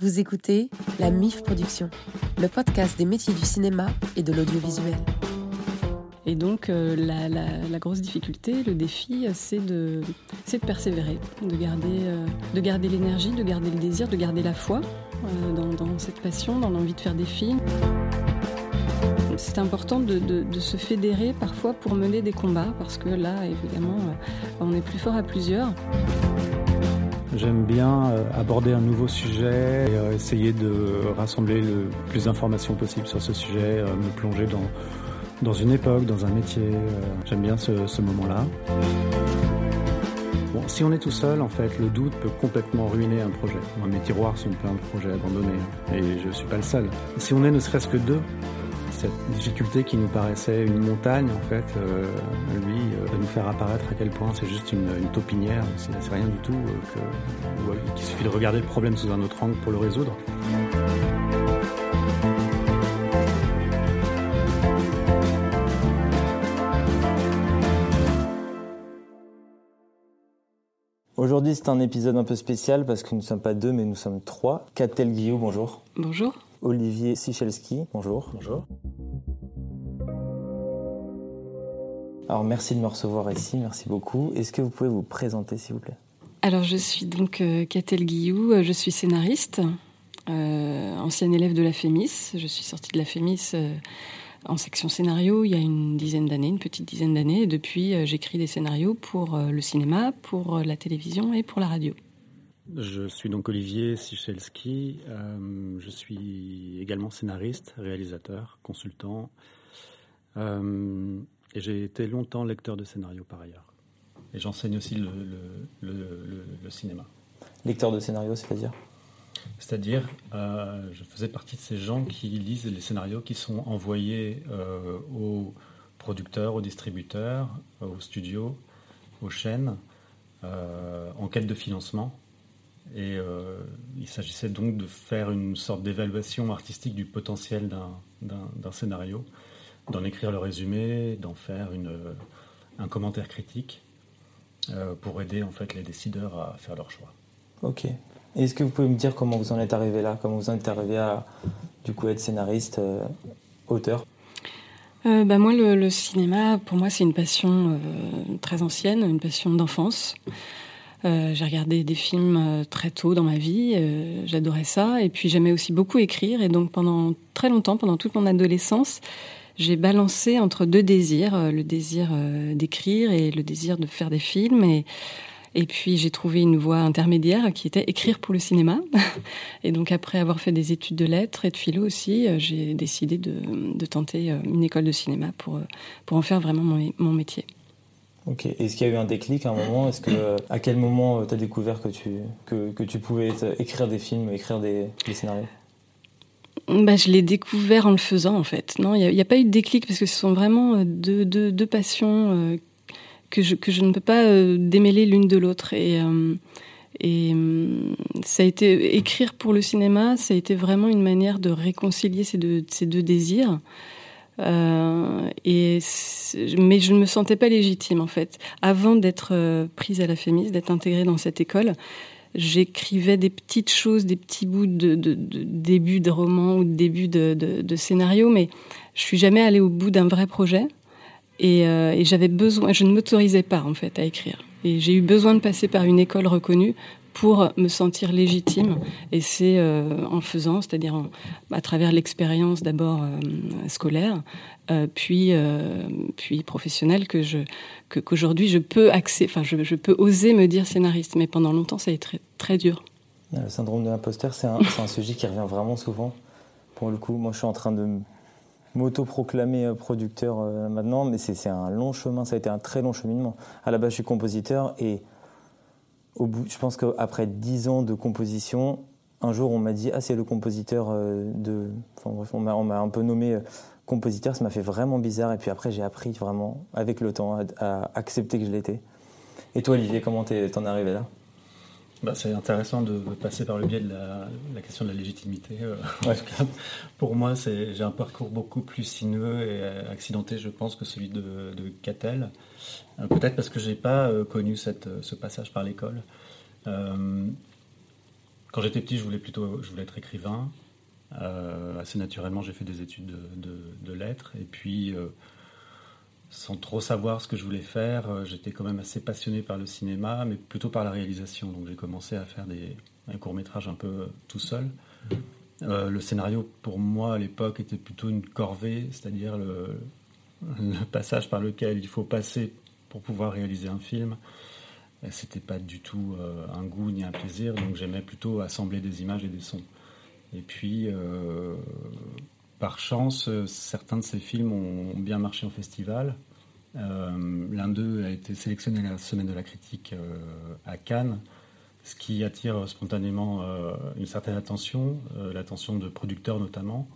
Vous écoutez La MIF Production, le podcast des métiers du cinéma et de l'audiovisuel. Et donc euh, la, grosse difficulté, le défi, euh, c'est de, persévérer, de garder, euh, de garder l'énergie, de garder le désir, de garder la foi dans, cette passion, dans l'envie de faire des films. C'est important de, de- se fédérer parfois pour mener des combats, parce que là, évidemment, on est plus fort à plusieurs. J'aime bien euh, aborder un nouveau sujet et euh, essayer de rassembler le plus d'informations possible sur ce sujet, euh, me plonger dans, dans une époque, dans un métier. J'aime bien ce, moment-là. Bon, si on est tout seul, en fait, le doute peut complètement ruiner un projet. Moi, mes tiroirs sont pleins de projets abandonnés hein, et je suis pas le seul. Si on est ne serait-ce que deux, cette difficulté qui nous paraissait une montagne, en fait, euh, lui, euh, va nous faire apparaître à quel point c'est juste une, une taupinière, c'est rien du tout, euh, qu'il suffit de regarder le problème sous un autre angle pour le résoudre. Aujourd'hui, c'est un épisode un peu spécial parce que nous ne sommes pas deux, mais nous sommes trois. Catel Guillaume, bonjour. Bonjour. Olivier Sichelski, bonjour. Bonjour. Alors, merci de me recevoir ici, merci beaucoup. Est-ce que vous pouvez vous présenter, s'il vous plaît? Alors, je suis donc euh, Catel Guillou, euh, je suis scénariste, euh, ancienne élève de la FEMIS. Je suis sortie de la FEMIS euh, en section scénario il y a une dizaine d'années, une petite dizaine d'années. Et depuis, euh, j'écris des scénarios pour euh, le cinéma, pour euh, la télévision et pour la radio. Je suis donc Olivier Sichelski, euh, je suis également scénariste, réalisateur, consultant, euh, et j'ai été longtemps lecteur de scénarios par ailleurs. Et j'enseigne aussi le, le- le- le- le cinéma. Lecteur de scénario, c'est-à-dire? C'est-à-dire, euh, je faisais partie de ces gens qui lisent les scénarios qui sont envoyés aux producteurs, aux distributeurs, aux studios, aux chaînes, en quête de financement. Et euh, il s'agissait donc de faire une sorte d'évaluation artistique du potentiel d'un- scénario, d'en écrire le résumé, d'en faire une, un commentaire critique euh, pour aider en fait les décideurs à faire leur choix. Ok. Est-ce que vous pouvez me dire comment vous en êtes arrivé là? Comment vous en êtes arrivé à, du coup, être scénariste, euh, auteur? Euh, bah, moi, le, le cinéma, pour moi, c'est une passion euh, très ancienne, une passion d'enfance. Euh, j'ai regardé des films euh, très tôt dans ma vie, euh, j'adorais ça, et puis j'aimais aussi beaucoup écrire, et donc pendant très longtemps, pendant toute mon adolescence, j'ai balancé entre deux désirs, le désir d'écrire et le désir de faire des films, et, puis j'ai trouvé une voie intermédiaire qui était écrire pour le cinéma. Et donc après avoir fait des études de lettres et de philo aussi, j'ai décidé de, tenter une école de cinéma pour, en faire vraiment mon métier. Ok. Est-ce qu'il y a eu un déclic à un moment? Est-ce que, euh, à quel moment tu as découvert que tu, que, tu pouvais être- écrire des films, écrire des, scénarios? Bah, je l'ai découvert en le faisant en fait. Non, il n'y a, pas eu de déclic parce que ce sont vraiment euh, deux, deux, deux passions euh, que, je, que je ne peux pas euh, démêler l'une de l'autre. Et, euh, et euh, ça a été écrire pour le cinéma, ça a été vraiment une manière de réconcilier ces deux, ces deux désirs. Euh, et mais je ne me sentais pas légitime en fait. Avant d'être euh, prise à la FEMIS, d'être intégrée dans cette école, j'écrivais des petites choses, des petits bouts de, de, début de roman ou de début de, de, de scénario, mais je suis jamais allée au bout d'un vrai projet. Et, euh, et j'avais besoin, je ne m'autorisais pas en fait à écrire. Et j'ai eu besoin de passer par une école reconnue pour me sentir légitime. Et c'est euh, en faisant, c'est-à-dire à travers l'expérience d'abord euh, scolaire, euh, puis puis professionnelle, que je que- qu'aujourd'hui je peux accé- je, peux oser me dire scénariste. Mais pendant longtemps, ça a été très, très dur. Euh, Le syndrome de l'imposteur, c'est un, c'est un sujet qui revient vraiment souvent. Pour le coup, moi, je suis en train de m'auto-proclamer producteur maintenant, mais c'est c'est un long chemin, ça a été un très long cheminement. À la base, je suis compositeur et je pense qu'après dix ans de composition, un jour, on m'a dit Ah, c'est le compositeur euh, de. Enfin, bref, on m'a un peu nommé euh, compositeur, ça m'a fait vraiment bizarre. Et puis après, j'ai appris vraiment, avec le temps, à, accepter que je l'étais. Et toi, Olivier, comment t'en es arrivé là? Bah, c'est intéressant de passer par le biais de la, la question de la légitimité. euh, en Ouais. tout cas, pour moi, c'est- j'ai un parcours beaucoup plus sinueux et euh, accidenté, je pense, que celui de, de Catel. Euh, Peut-être parce que j'ai pas euh, connu cette, ce passage par l'école. Quand j'étais petit, je voulais plutôt je voulais être écrivain. assez naturellement, j'ai fait des études de, lettres. Et puis, sans trop savoir ce que je voulais faire, j'étais quand même assez passionné par le cinéma, mais plutôt par la réalisation. Donc j'ai commencé à faire des, un court métrage un peu tout seul. Euh, le scénario, pour moi, à l'époque, était plutôt une corvée, c'est-à-dire le, passage par lequel il faut passer pour pouvoir réaliser un film. C'était pas du tout euh, un goût ni un plaisir, donc j'aimais plutôt assembler des images et des sons. Et puis, euh, par chance, certains de ces films ont bien marché en festival. L'un d'eux a été sélectionné la Semaine de la critique à Cannes ce qui attire spontanément euh, une certaine attention, euh, l'attention de producteurs notamment,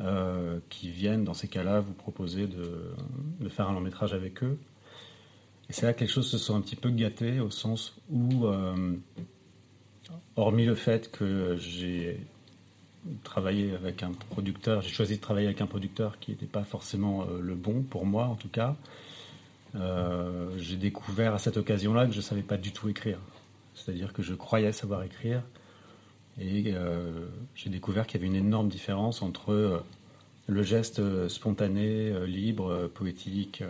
euh, qui viennent dans ces cas-là vous proposer de, faire un long métrage avec eux. Et c'est là que les choses se sont un petit peu gâtées au sens où, hormis le fait que j'ai travaillé avec un producteur, j'ai choisi de travailler avec un producteur qui n'était pas forcément le bon pour moi en tout cas, j'ai découvert à cette occasion-là que je ne savais pas du tout écrire. C'est-à-dire que je croyais savoir écrire et euh, j'ai découvert qu'il y avait une énorme différence entre euh, le geste euh, spontané, libre, poétique,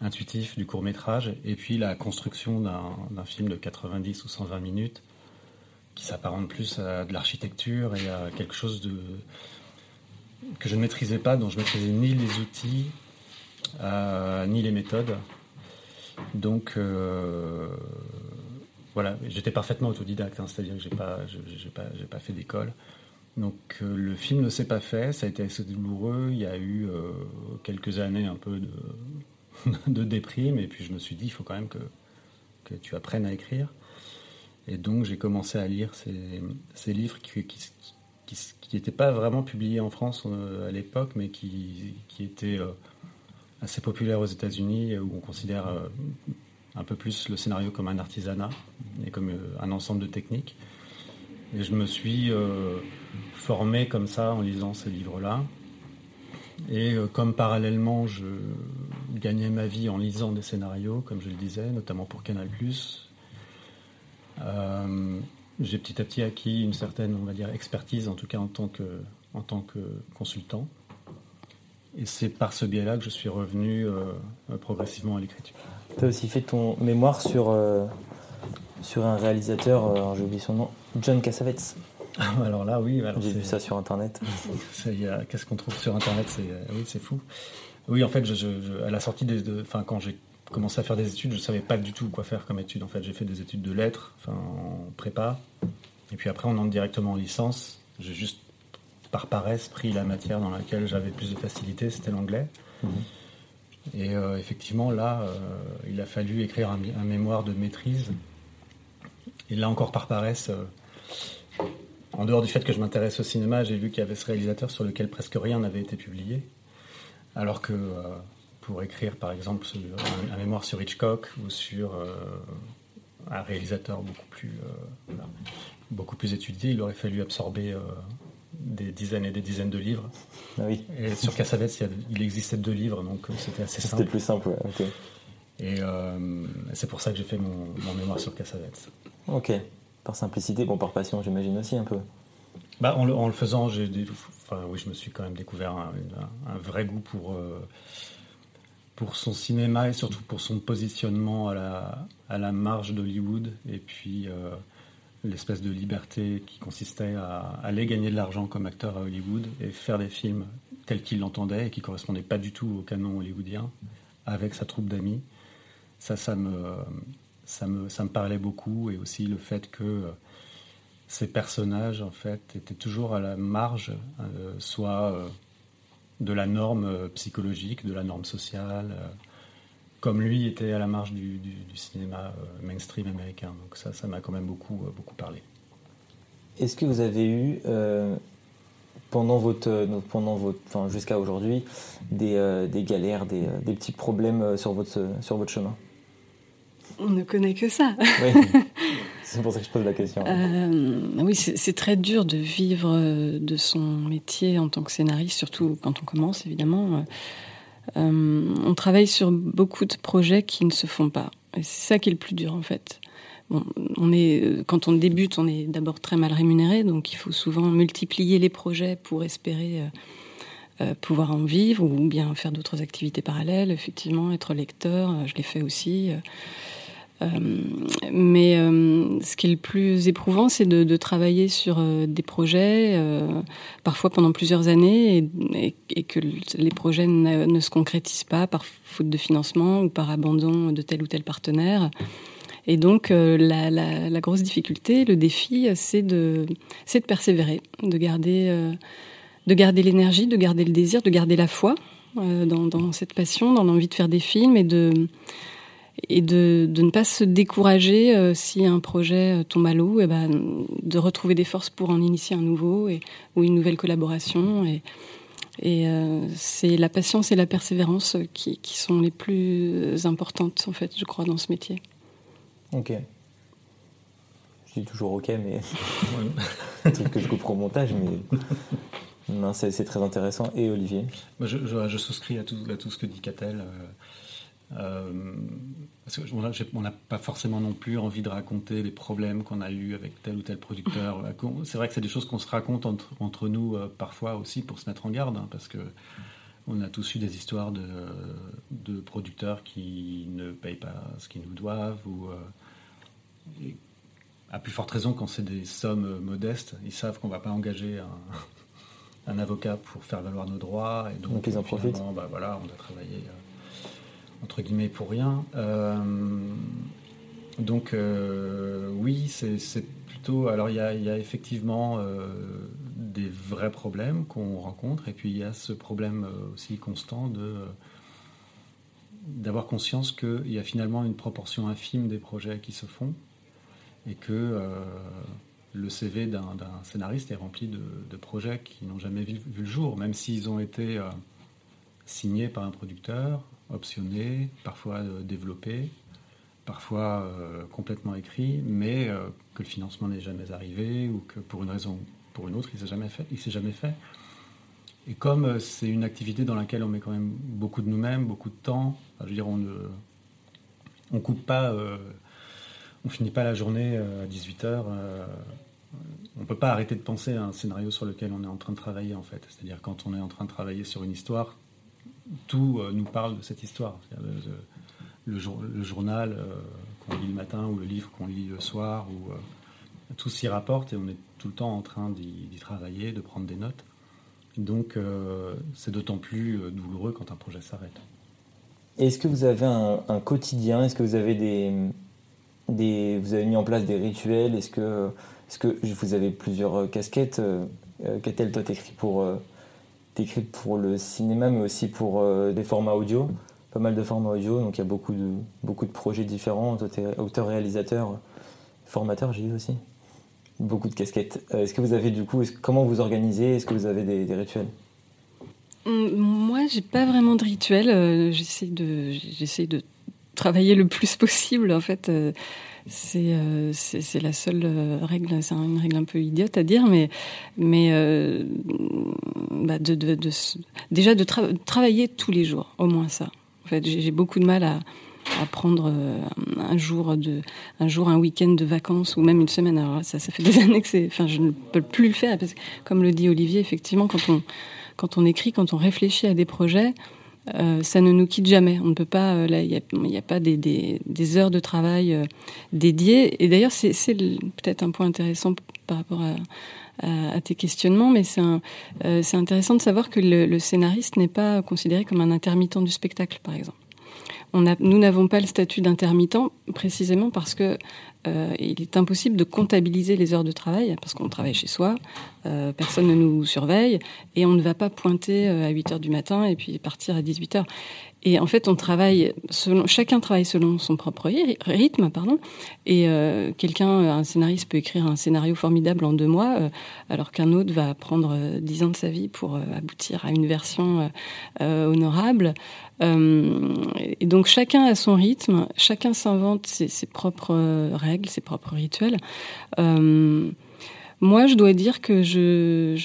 intuitif du court métrage et puis la construction d'un film de 90 ou 120 minutes qui s'apparente plus à de l'architecture et à quelque chose de que je ne maîtrisais pas, dont je ne maîtrisais ni les outils ni les méthodes. Donc voilà, j'étais parfaitement autodidacte, hein, c'est-à-dire que j'ai pas, pas, pas fait d'école. Donc euh, le film ne s'est pas fait, ça a été assez douloureux. Il y a eu euh, quelques années un peu de, de, déprime, et puis je me suis dit, il faut quand même que, que tu apprennes à écrire. Et donc j'ai commencé à lire ces, livres qui n'étaient pas vraiment publiés en France euh, à l'époque, mais qui, étaient assez populaires aux États-Unis, où on considère un peu plus le scénario comme un artisanat et comme euh, un ensemble de techniques. Et je me suis euh, formé comme ça en lisant ces livres-là. Et euh, comme parallèlement, je gagnais ma vie en lisant des scénarios, comme je le disais, notamment pour Canal+, j'ai petit à petit acquis une certaine, on va dire, expertise, en tout cas en tant que, en tant que consultant. Et c'est par ce biais-là que je suis revenu progressivement à l'écriture. Tu as aussi fait ton mémoire sur, euh, sur un réalisateur, euh, j'ai oublié son nom, John Cassavetes. Alors là, oui. J'ai vu ça sur Internet. Qu'est-ce qu'on trouve sur Internet C'est euh, oui, c'est fou. Oui, en fait, je, à la sortie des, de, enfin, quand j'ai commencé à faire des études, je savais pas du tout quoi faire comme études. En fait, j'ai fait des études de lettres, enfin, en prépa, et puis après, on entre directement en licence. J'ai juste par paresse pris la matière dans laquelle j'avais plus de facilité, c'était l'anglais. Mhm. Et euh, effectivement, là, euh, il a fallu écrire un, mémoire de maîtrise. Et là encore, par paresse, euh, en dehors du fait que je m'intéresse au cinéma, j'ai vu qu'il y avait ce réalisateur sur lequel presque rien n'avait été publié. Alors que pour écrire, par exemple, un, mémoire sur Hitchcock ou sur un réalisateur beaucoup plus, beaucoup plus étudié, il aurait fallu absorber des dizaines et des dizaines de livres. Ah oui. Et sur Cassavetes, il, existait deux livres, donc euh, c'était assez simple. C'était plus simple, ok. Et euh, c'est pour ça que j'ai fait mon, mémoire sur Cassavetes. Ok. Par simplicité, bon, par passion, j'imagine aussi un peu. Bah, en, le, faisant, j'ai, enfin, oui, je me suis quand même découvert un, vrai goût pour, euh, pour son cinéma et surtout pour son positionnement à la, à la marge d'Hollywood. Et puis l'espèce de liberté qui consistait à aller gagner de l'argent comme acteur à Hollywood et faire des films tels qu'il l'entendait et qui correspondaient pas du tout au canon hollywoodien avec sa troupe d'amis. Ça, ça me, ça me, ça me parlait beaucoup et aussi le fait que ces personnages en fait étaient toujours à la marge, euh, soit euh, de la norme psychologique, de la norme sociale comme lui était à la marge du, cinéma euh, mainstream américain. Donc ça, ça m'a quand même beaucoup, euh, beaucoup parlé. Est-ce que vous avez eu, euh, pendant votre, pendant votre, enfin, jusqu'à aujourd'hui, des, des, galères, des, des, petits problèmes sur votre, sur votre chemin? On ne connaît que ça. Oui. C'est pour ça que je pose la question. oui, c'est très dur de vivre de son métier en tant que scénariste, surtout quand on commence, évidemment. Euh, on travaille sur beaucoup de projets qui ne se font pas. Et c'est ça qui est le plus dur en fait. quand on débute, on est d'abord très mal rémunéré, donc il faut souvent multiplier les projets pour espérer pouvoir en vivre ou bien faire d'autres activités parallèles. Effectivement, être lecteur, je l'ai fait aussi. Euh, mais euh, ce qui est le plus éprouvant, c'est de, travailler sur euh, des projets, parfois pendant plusieurs années, et, que les projets ne, se concrétisent pas par faute de financement ou par abandon de tel ou tel partenaire. Et donc, la, grosse difficulté, le défi, c'est de, persévérer, de garder, de garder l'énergie, de garder le désir, de garder la foi dans, dans, cette passion, dans l'envie de faire des films et de et de, de, ne pas se décourager euh, si un projet euh, tombe à l'eau, et ben, de retrouver des forces pour en initier un nouveau et, ou une nouvelle collaboration. Et, et euh, c'est la patience et la persévérance qui, qui, sont les plus importantes, en fait, je crois, dans ce métier. Ok. Je dis toujours ok, mais un truc que je comprends au montage, mais c'est très intéressant. Et Olivier? Je, je, souscris à tout, à tout, ce que dit Catel. Euh, parce qu'on n'a pas forcément non plus envie de raconter les problèmes qu'on a eus avec tel ou tel producteur. C'est vrai que c'est des choses qu'on se raconte entre, entre nous euh, parfois aussi pour se mettre en garde, hein, parce que on a tous eu des histoires de, de, producteurs qui ne payent pas ce qu'ils nous doivent, ou euh, à plus forte raison quand c'est des sommes modestes, ils savent qu'on ne va pas engager un, un, avocat pour faire valoir nos droits, et donc, ils en profitent. Bah, voilà, on a travaillé entre guillemets pour rien. Euh, donc euh, oui, c'est plutôt. Alors il y a, effectivement euh, des vrais problèmes qu'on rencontre, et puis il y a ce problème aussi constant d'avoir conscience qu'il y a finalement une proportion infime des projets qui se font, et que le CV d'un scénariste est rempli de, projets qui n'ont jamais vu, le jour, même s'ils ont été signés par un producteur, optionné, parfois euh, développé, parfois euh, complètement écrit, mais euh, que le financement n'est jamais arrivé ou que pour une raison ou pour une autre, il ne s'est jamais fait. Et comme c'est une activité dans laquelle on met quand même beaucoup de nous-mêmes, beaucoup de temps, je veux dire, on ne on coupe pas, on finit pas la journée à 18 h on peut pas arrêter de penser à un scénario sur lequel on est en train de travailler en fait. C'est-à-dire quand on est en train de travailler sur une histoire, tout euh, nous parle de cette histoire. Le, journal euh, qu'on lit le matin ou le livre qu'on lit le soir, ou, euh, tout s'y rapporte et on est tout le temps en train d'y travailler, de prendre des notes. Donc c'est d'autant plus douloureux quand un projet s'arrête. Est-ce que vous avez un, quotidien? Est-ce que vous avez des, vous avez mis en place des rituels? Est-ce que, est que vous avez plusieurs casquettes Qu'a-t-elle toi écrit pour écrite pour le cinéma, mais aussi pour euh, des formats audio, pas mal de formats audio. Donc il y a beaucoup de, beaucoup de projets différents, auteurs, réalisateurs, formateurs, j'ai eu aussi. Beaucoup de casquettes. Euh, est-ce que vous avez du coup, comment vous organisez? Est-ce que vous avez des, rituels? Hum, Moi, j'ai pas vraiment de rituel. Euh, j'essaie de, j'essaie de travailler le plus possible en fait. Euh, c'est la seule euh, règle, c'est une règle un peu idiote à dire, mais euh, bah déjà de travailler tous les jours, au moins ça. En fait, j'ai beaucoup de mal à, prendre un jour un week-end de vacances ou même une semaine. Alors ça, ça fait des années que c'est, enfin, je ne peux plus le faire parce que, comme le dit Olivier, effectivement, quand on écrit, quand on réfléchit à des projets, euh, ça ne nous quitte jamais. On ne peut pas. Euh, là, il n'y a, pas des, des, heures de travail euh, dédiées. Et d'ailleurs, c'est peut-être un point intéressant par rapport à, à, tes questionnements, mais c'est intéressant de savoir que le, le scénariste n'est pas considéré comme un intermittent du spectacle, par exemple. Nous n'avons pas le statut d'intermittent précisément parce que euh, il est impossible de comptabiliser les heures de travail parce qu'on travaille chez soi, euh, personne ne nous surveille et on ne va pas pointer euh, à 8 heures du matin et puis partir à 18 heures. Et en fait, on travaille selon, chacun travaille selon son propre rythme, pardon. Et euh, quelqu'un, un scénariste peut écrire un scénario formidable en deux mois, euh, alors qu'un autre va prendre euh, dix ans de sa vie pour aboutir à une version honorable. et donc chacun a son rythme, chacun s'invente ses, propres règles, ses propres rituels. Moi, je dois dire que je,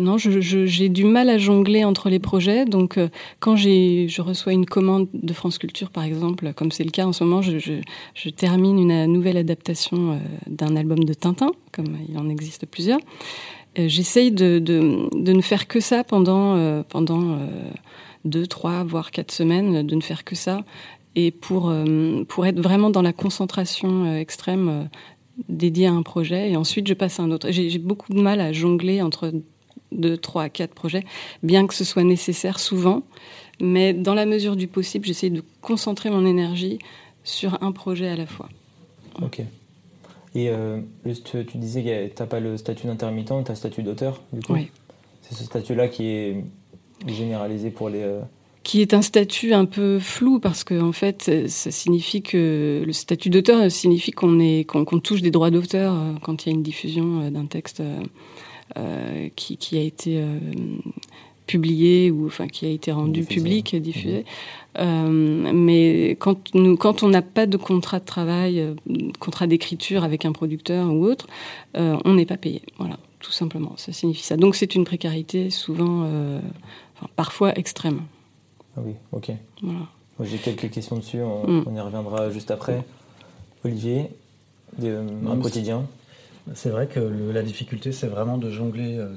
non, j'ai du mal à jongler entre les projets. Donc, euh, quand je reçois une commande de France Culture, par exemple, comme c'est le cas en ce moment, je, termine une nouvelle adaptation euh, d'un album de Tintin, comme il en existe plusieurs. Euh, j'essaye de, ne faire que ça pendant pendant deux, trois, voire quatre semaines, de ne faire que ça et pour pour être vraiment dans la concentration extrême dédié à un projet et ensuite je passe à un autre. J'ai beaucoup de mal à jongler entre deux, trois, quatre projets, bien que ce soit nécessaire souvent. Mais dans la mesure du possible, j'essaie de concentrer mon énergie sur un projet à la fois. Ok. Et euh, juste, tu disais que tu n'as pas le statut d'intermittent, tu as le statut d'auteur, du coup? Oui. C'est ce statut-là qui est généralisé pour les, euh, qui est un statut un peu flou parce que en fait, ça signifie que le statut d'auteur signifie qu'on est qu'on touche des droits d'auteur euh, quand il y a une diffusion euh, d'un texte euh, qui, qui, a été publié ou enfin qui a été rendu public, diffusé. Euh, mais quand nous, quand on n'a pas de contrat de travail, contrat d'écriture avec un producteur ou autre, on n'est pas payé. Voilà, tout simplement. Ça signifie ça. Donc c'est une précarité souvent, enfin, parfois extrême. Ah oui, ok. J'ai quelques questions dessus, mm. on, y reviendra juste après. Olivier, euh, un quotidien C'est vrai que la difficulté, c'est vraiment de jongler euh,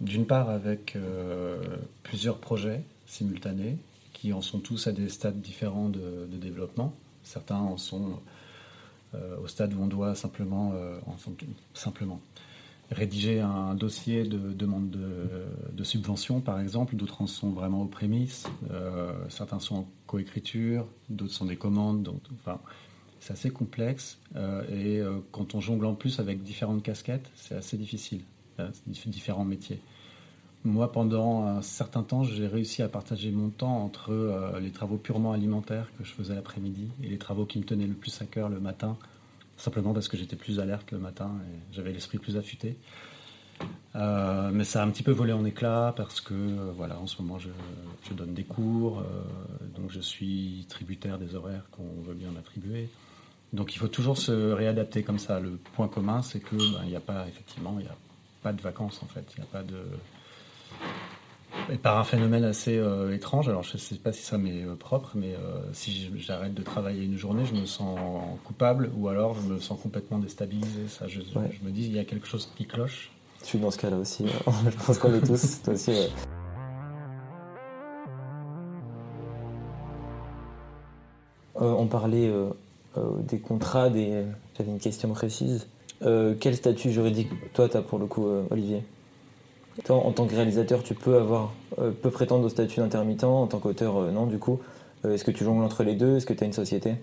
d'une part avec euh, plusieurs projets simultanés qui en sont tous à des stades différents de, développement. Certains en sont au stade où on doit simplement, simplement rédiger un dossier de demande de, subvention, par exemple. D'autres en sont vraiment aux prémices. Euh, certains sont en coécriture, d'autres sont des commandes. Donc, enfin, c'est assez complexe. Euh, et euh, quand on jongle en plus avec différentes casquettes, c'est assez difficile. différents métiers. Moi, pendant un certain temps, j'ai réussi à partager mon temps entre les travaux purement alimentaires que je faisais l'après-midi et les travaux qui me tenaient le plus à cœur le matin, simplement parce que j'étais plus alerte le matin et j'avais l'esprit plus affûté. Euh, mais ça a un petit peu volé en éclats parce que euh, voilà, en ce moment je, donne des cours, euh, donc je suis tributaire des horaires qu'on veut bien m'attribuer. Donc il faut toujours se réadapter comme ça. Le point commun, c'est que ben, il n'y a pas effectivement, il n'y a pas de vacances en fait, il n'y a pas de et par un phénomène assez euh, étrange, alors je ne sais pas si ça m'est euh, propre, mais euh, si j'arrête de travailler une journée, je me sens coupable ou alors je me sens complètement déstabilisé. Ça, je, me dis, il y a quelque chose qui cloche. Je suis dans ce cas-là aussi, je pense qu'on est tous. Toi aussi, on parlait des contrats, des... j'avais une question précise. quel statut juridique toi tu as pour le coup, Olivier? En tant que réalisateur, tu peux avoir, euh, prétendre au statut d'intermittent. En tant qu'auteur, euh, non, du coup. Euh, est-ce que tu jongles entre les deux? Est-ce que tu as une société?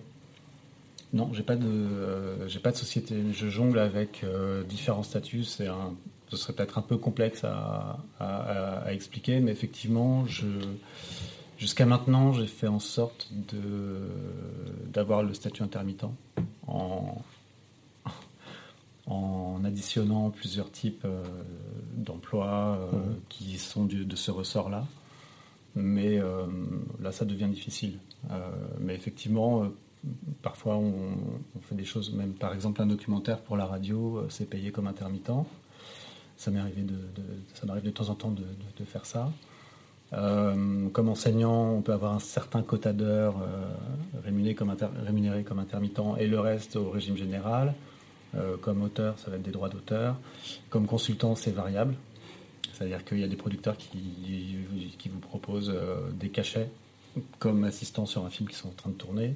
Non, j'ai pas de, pas de société. Je jongle avec différents statuts. Ce serait peut-être un peu complexe à, expliquer, mais effectivement, jusqu'à maintenant, j'ai fait en sorte d'avoir le statut intermittent en, en additionnant plusieurs types d'emplois euh, mhm. qui sont de ce ressort-là. Mais euh, là, ça devient difficile. mais effectivement, parfois, on, fait des choses, même par exemple un documentaire pour la radio, c'est payé comme intermittent. Ça m'arrive de, de, de, temps en temps de, faire ça. comme enseignant, on peut avoir un certain quota d'heures rémunéré, comme rémunéré comme intermittent et le reste au régime général. Euh, comme auteur, ça va être des droits d'auteur. Comme consultant, c'est variable. C'est-à-dire qu'il y a des producteurs qui, qui vous proposent euh, des cachets comme assistant sur un film qui sont en train de tourner,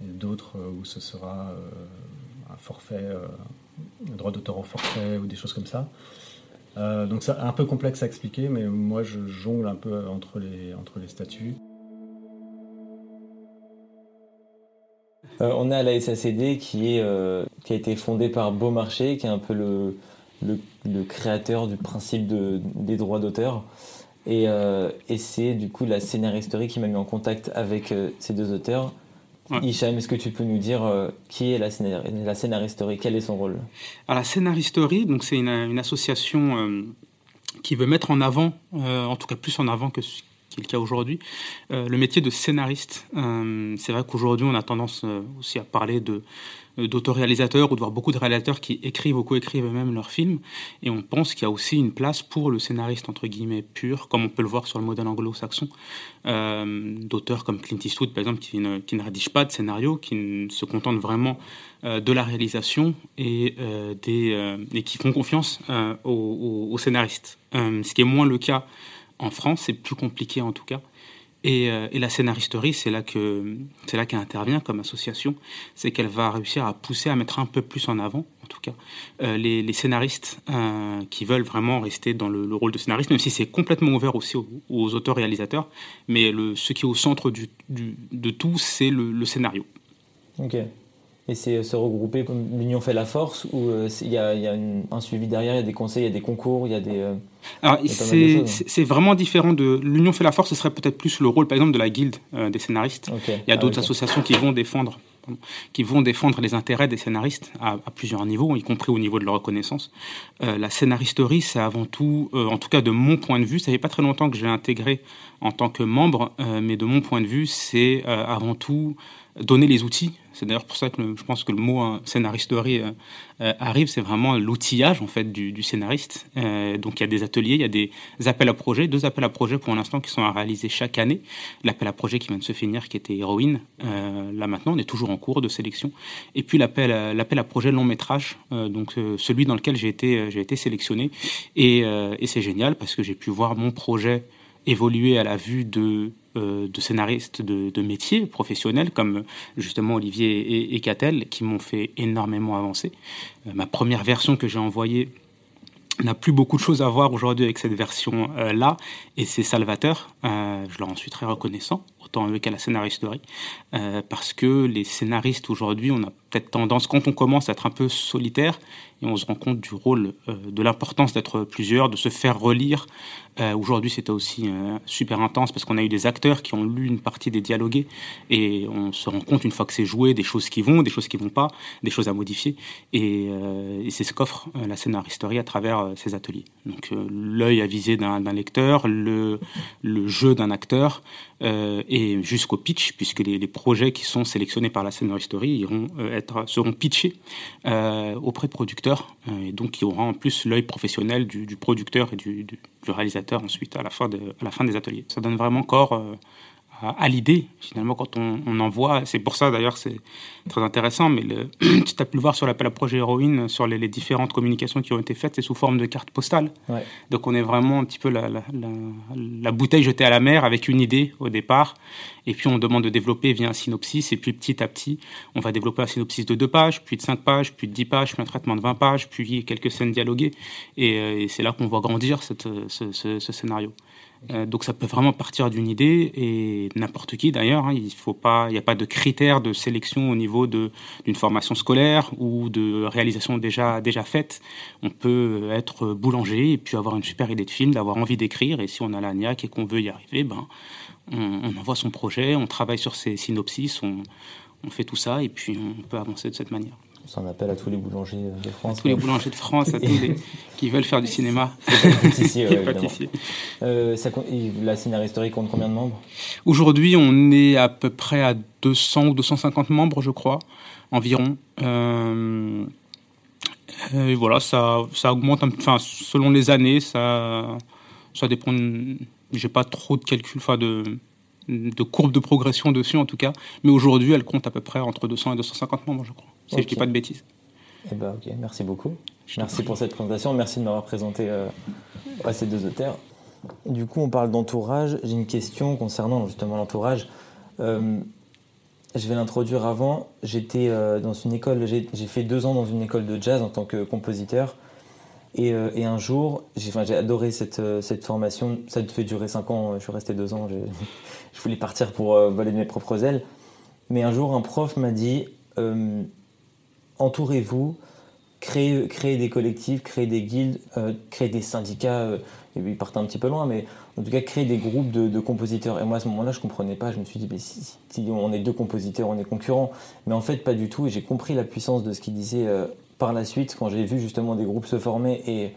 d'autres euh, où ce sera un forfait, un droit d'auteur au forfait ou des choses comme ça. donc c'est un peu complexe à expliquer, mais moi je jongle un peu entre les, entre les statuts. Euh, on à la SACD qui, est, qui a été fondée par Beaumarchais, qui est un peu le, le, créateur du principe de, des droits d'auteur. Et, euh, et c'est du coup la scénaristerie qui m'a mis en contact avec ces deux auteurs. Hicham, est-ce que tu peux nous dire qui est la, la scénaristerie? Quel est son rôle? Alors, La scénaristerie, donc c'est une, une, association qui veut mettre en avant, en tout cas plus en avant que qui est le cas aujourd'hui, euh, le métier de scénariste. Euh, c'est vrai qu'aujourd'hui, on a tendance euh, aussi à parler de, d'autoréalisateurs ou de voir beaucoup de réalisateurs qui écrivent ou coécrivent eux-mêmes leurs films. Et on pense qu'il y a aussi une place pour le scénariste, entre guillemets, pur, comme on peut le voir sur le modèle anglo-saxon, euh, d'auteurs comme Clint Eastwood, par exemple, qui ne, qui ne rédigent pas de scénario, qui ne se contentent vraiment euh, de la réalisation et, euh, des, euh, et qui font confiance euh, aux, aux, scénaristes. ce qui est moins le cas en France, c'est plus compliqué en tout cas. Et, euh, et, la scénaristerie, c'est là que c'est là qu'elle intervient comme association, c'est qu'elle va réussir à pousser à mettre un peu plus en avant, en tout cas, euh, les, scénaristes euh, qui veulent vraiment rester dans le, le rôle de scénariste, même si c'est complètement ouvert aussi aux, auteurs-réalisateurs. Mais le, ce qui est au centre de tout, c'est le, le, scénario. Ok. Et c'est se regrouper comme l'union fait la force ou il y a, y a une, un suivi derrière, il y a des conseils, il y a des concours, il y a des. Euh, Alors c'est vraiment différent de l'union fait la force. Ce serait peut-être plus le rôle, par exemple, de la guilde euh, des scénaristes. Okay. Il y a d'autres ah, okay. associations qui vont défendre qui vont défendre les intérêts des scénaristes à, à, plusieurs niveaux, y compris au niveau de leur reconnaissance. Euh, la scénaristerie, c'est avant tout, euh, en tout cas de mon point de vue, ça fait pas très longtemps que j'ai intégré en tant que membre, euh, mais de mon point de vue, c'est euh, avant tout donner les outils. C'est d'ailleurs pour ça que je pense que le mot hein, scénaristerie euh, euh, arrive. C'est vraiment l'outillage en fait du, scénariste. Euh, donc il y a des ateliers, il y a des appels à projets, deux appels à projets pour l'instant qui sont à réaliser chaque année. L'appel à projet qui vient de se finir, qui était héroïne. Euh, là maintenant, on est toujours en cours de sélection. Et puis l'appel à projet long métrage, donc celui dans lequel j'ai été j'ai été sélectionné. Et, c'est génial parce que j'ai pu voir mon projet évoluer à la vue de de scénaristes de, métiers professionnels comme justement Olivier et, et Catel qui m'ont fait énormément avancer. Euh, ma première version que j'ai envoyée n'a plus beaucoup de choses à voir aujourd'hui avec cette version euh, là et c'est salvateur euh, je leur en suis très reconnaissant autant avec qu'à la scénaristerie euh, parce que les scénaristes aujourd'hui on a peut-être tendance quand on commence à être un peu solitaire et on se rend compte du rôle euh, de l'importance d'être plusieurs de se faire relire euh, aujourd'hui c'était aussi euh, super intense parce qu'on a eu des acteurs qui ont lu une partie des dialogués et on se rend compte une fois que c'est joué des choses qui vont des choses qui vont pas des choses à modifier et, c'est ce qu'offre la scénaristerie à travers ces ateliers. Donc l'œil avisé d'un lecteur le, jeu d'un acteur et jusqu'au pitch, puisque les, projets qui sont sélectionnés par la scénaristerie iront euh, seront pitchés euh, auprès de producteurs, euh, et donc y aura en plus l'œil professionnel du, du, producteur et du, réalisateur ensuite à la fin, à la fin des ateliers. Ça donne vraiment corps euh, à, à l'idée finalement quand on, on en voit. C'est pour ça d'ailleurs c'est très intéressant. Mais le, tu as pu le voir sur l'appel à projet héroïne, sur les, les, différentes communications qui ont été faites, c'est sous forme de carte postale. Ouais. Donc on est vraiment un petit peu la, la, la, la, bouteille jetée à la mer avec une idée au départ. Et puis on demande de développer via un synopsis. Et puis petit à petit, on va développer un synopsis de deux pages, puis de cinq pages, puis de dix pages, puis un traitement de 20 pages, puis quelques scènes dialoguées. Et, euh, et c'est là qu'on voit grandir cette, ce, ce, ce scénario. Euh, donc ça peut vraiment partir d'une idée et n'importe qui d'ailleurs. Hein, il faut pas, il n'y a pas de critères de sélection au niveau de d'une formation scolaire ou de réalisation déjà déjà faite. On peut être boulanger et puis avoir une super idée de film, d'avoir envie d'écrire. Et si on a la niaque et qu'on veut y arriver, ben on, envoie son projet, on travaille sur ses synopsis, on fait tout ça et puis on peut avancer de cette manière. C'est un appel à tous les boulangers de France. À tous les boulangers de France, à tous les qui veulent faire du cinéma. pâtissiers, ouais, pâtissier. euh, ça, la scénaristerie compte combien de membres? Aujourd'hui, on est à peu près à 200 ou 250 membres, je crois, environ. Euh, et voilà, ça, ça augmente, enfin, selon les années, ça, ça dépend. J'ai pas trop de calculs, enfin, de, de courbe de progression dessus en tout cas. Mais aujourd'hui, elle compte à peu près entre 200 et 250 membres, je crois si okay. je dis pas de bêtises. Eh ben, ok, merci beaucoup. Je merci pour cette présentation. Merci de m'avoir présenté euh, à ces deux auteurs. Du coup, on parle d'entourage. J'ai une question concernant justement l'entourage. Euh, je vais l'introduire avant. J'étais euh, dans une école, j'ai fait deux ans dans une école de jazz en tant que compositeur. Et, euh, et un jour, j'ai enfin, adoré cette, euh, cette formation. Ça devait durer cinq ans. Je suis resté deux ans. Je, voulais partir pour euh, voler de mes propres ailes. Mais un jour, un prof m'a dit entourez-vous, créez, des collectifs, créez des guildes, euh, créez des syndicats, euh, et partent un petit peu loin, mais en tout cas créez des groupes de, compositeurs. Et moi à ce moment-là, je comprenais pas, je me suis dit, si, si, on est deux compositeurs, on est concurrents. Mais en fait, pas du tout, et j'ai compris la puissance de ce qu'il disait euh, par la suite, quand j'ai vu justement des groupes se former, et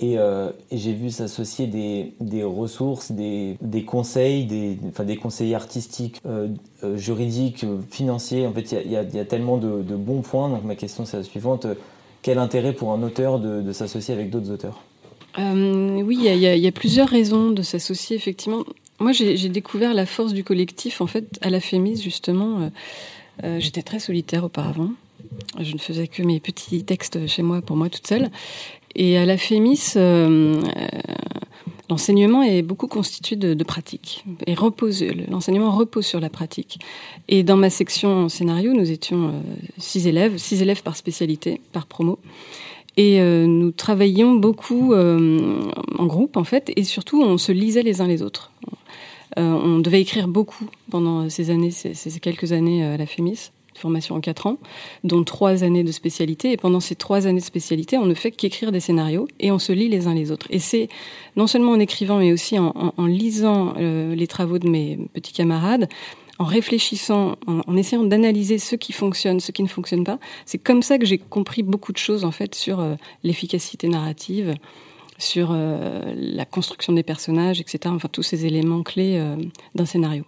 Et, euh, et j'ai vu s'associer des, des, ressources, des, des conseils, des, enfin, des conseillers artistiques, euh, euh juridiques, financiers. En fait, il y a, tellement de, de, bons points. Donc ma question c'est la suivante. Quel intérêt pour un auteur de, de s'associer avec d'autres auteurs? Oui, il y, y, a plusieurs raisons de s'associer, effectivement. Moi, j'ai découvert la force du collectif, en fait, à la Fémis, justement. J'étais très solitaire auparavant. Je ne faisais que mes petits textes chez moi, pour moi, toute seule. Et à la FEMIS, euh, l'enseignement est beaucoup constitué de, de pratique et repose. L'enseignement repose sur la pratique. Et dans ma section scénario, nous étions euh, six élèves, six élèves par spécialité, par promo. Et euh, nous travaillions beaucoup euh, en groupe, en fait, et surtout, on se lisait les uns les autres. Euh, on devait écrire beaucoup pendant ces années, ces, ces quelques années à la FEMIS formation en quatre ans, dont trois années de spécialité. Et pendant ces trois années de spécialité, on ne fait qu'écrire des scénarios et on se lit les uns les autres. Et c'est non seulement en écrivant, mais aussi en, lisant euh, les travaux de mes petits camarades, en réfléchissant, en, essayant d'analyser ce qui fonctionne, ce qui ne fonctionne pas. C'est comme ça que j'ai compris beaucoup de choses en fait sur euh, l'efficacité narrative, sur euh, la construction des personnages, etc. Enfin tous ces éléments clés d'un scénario.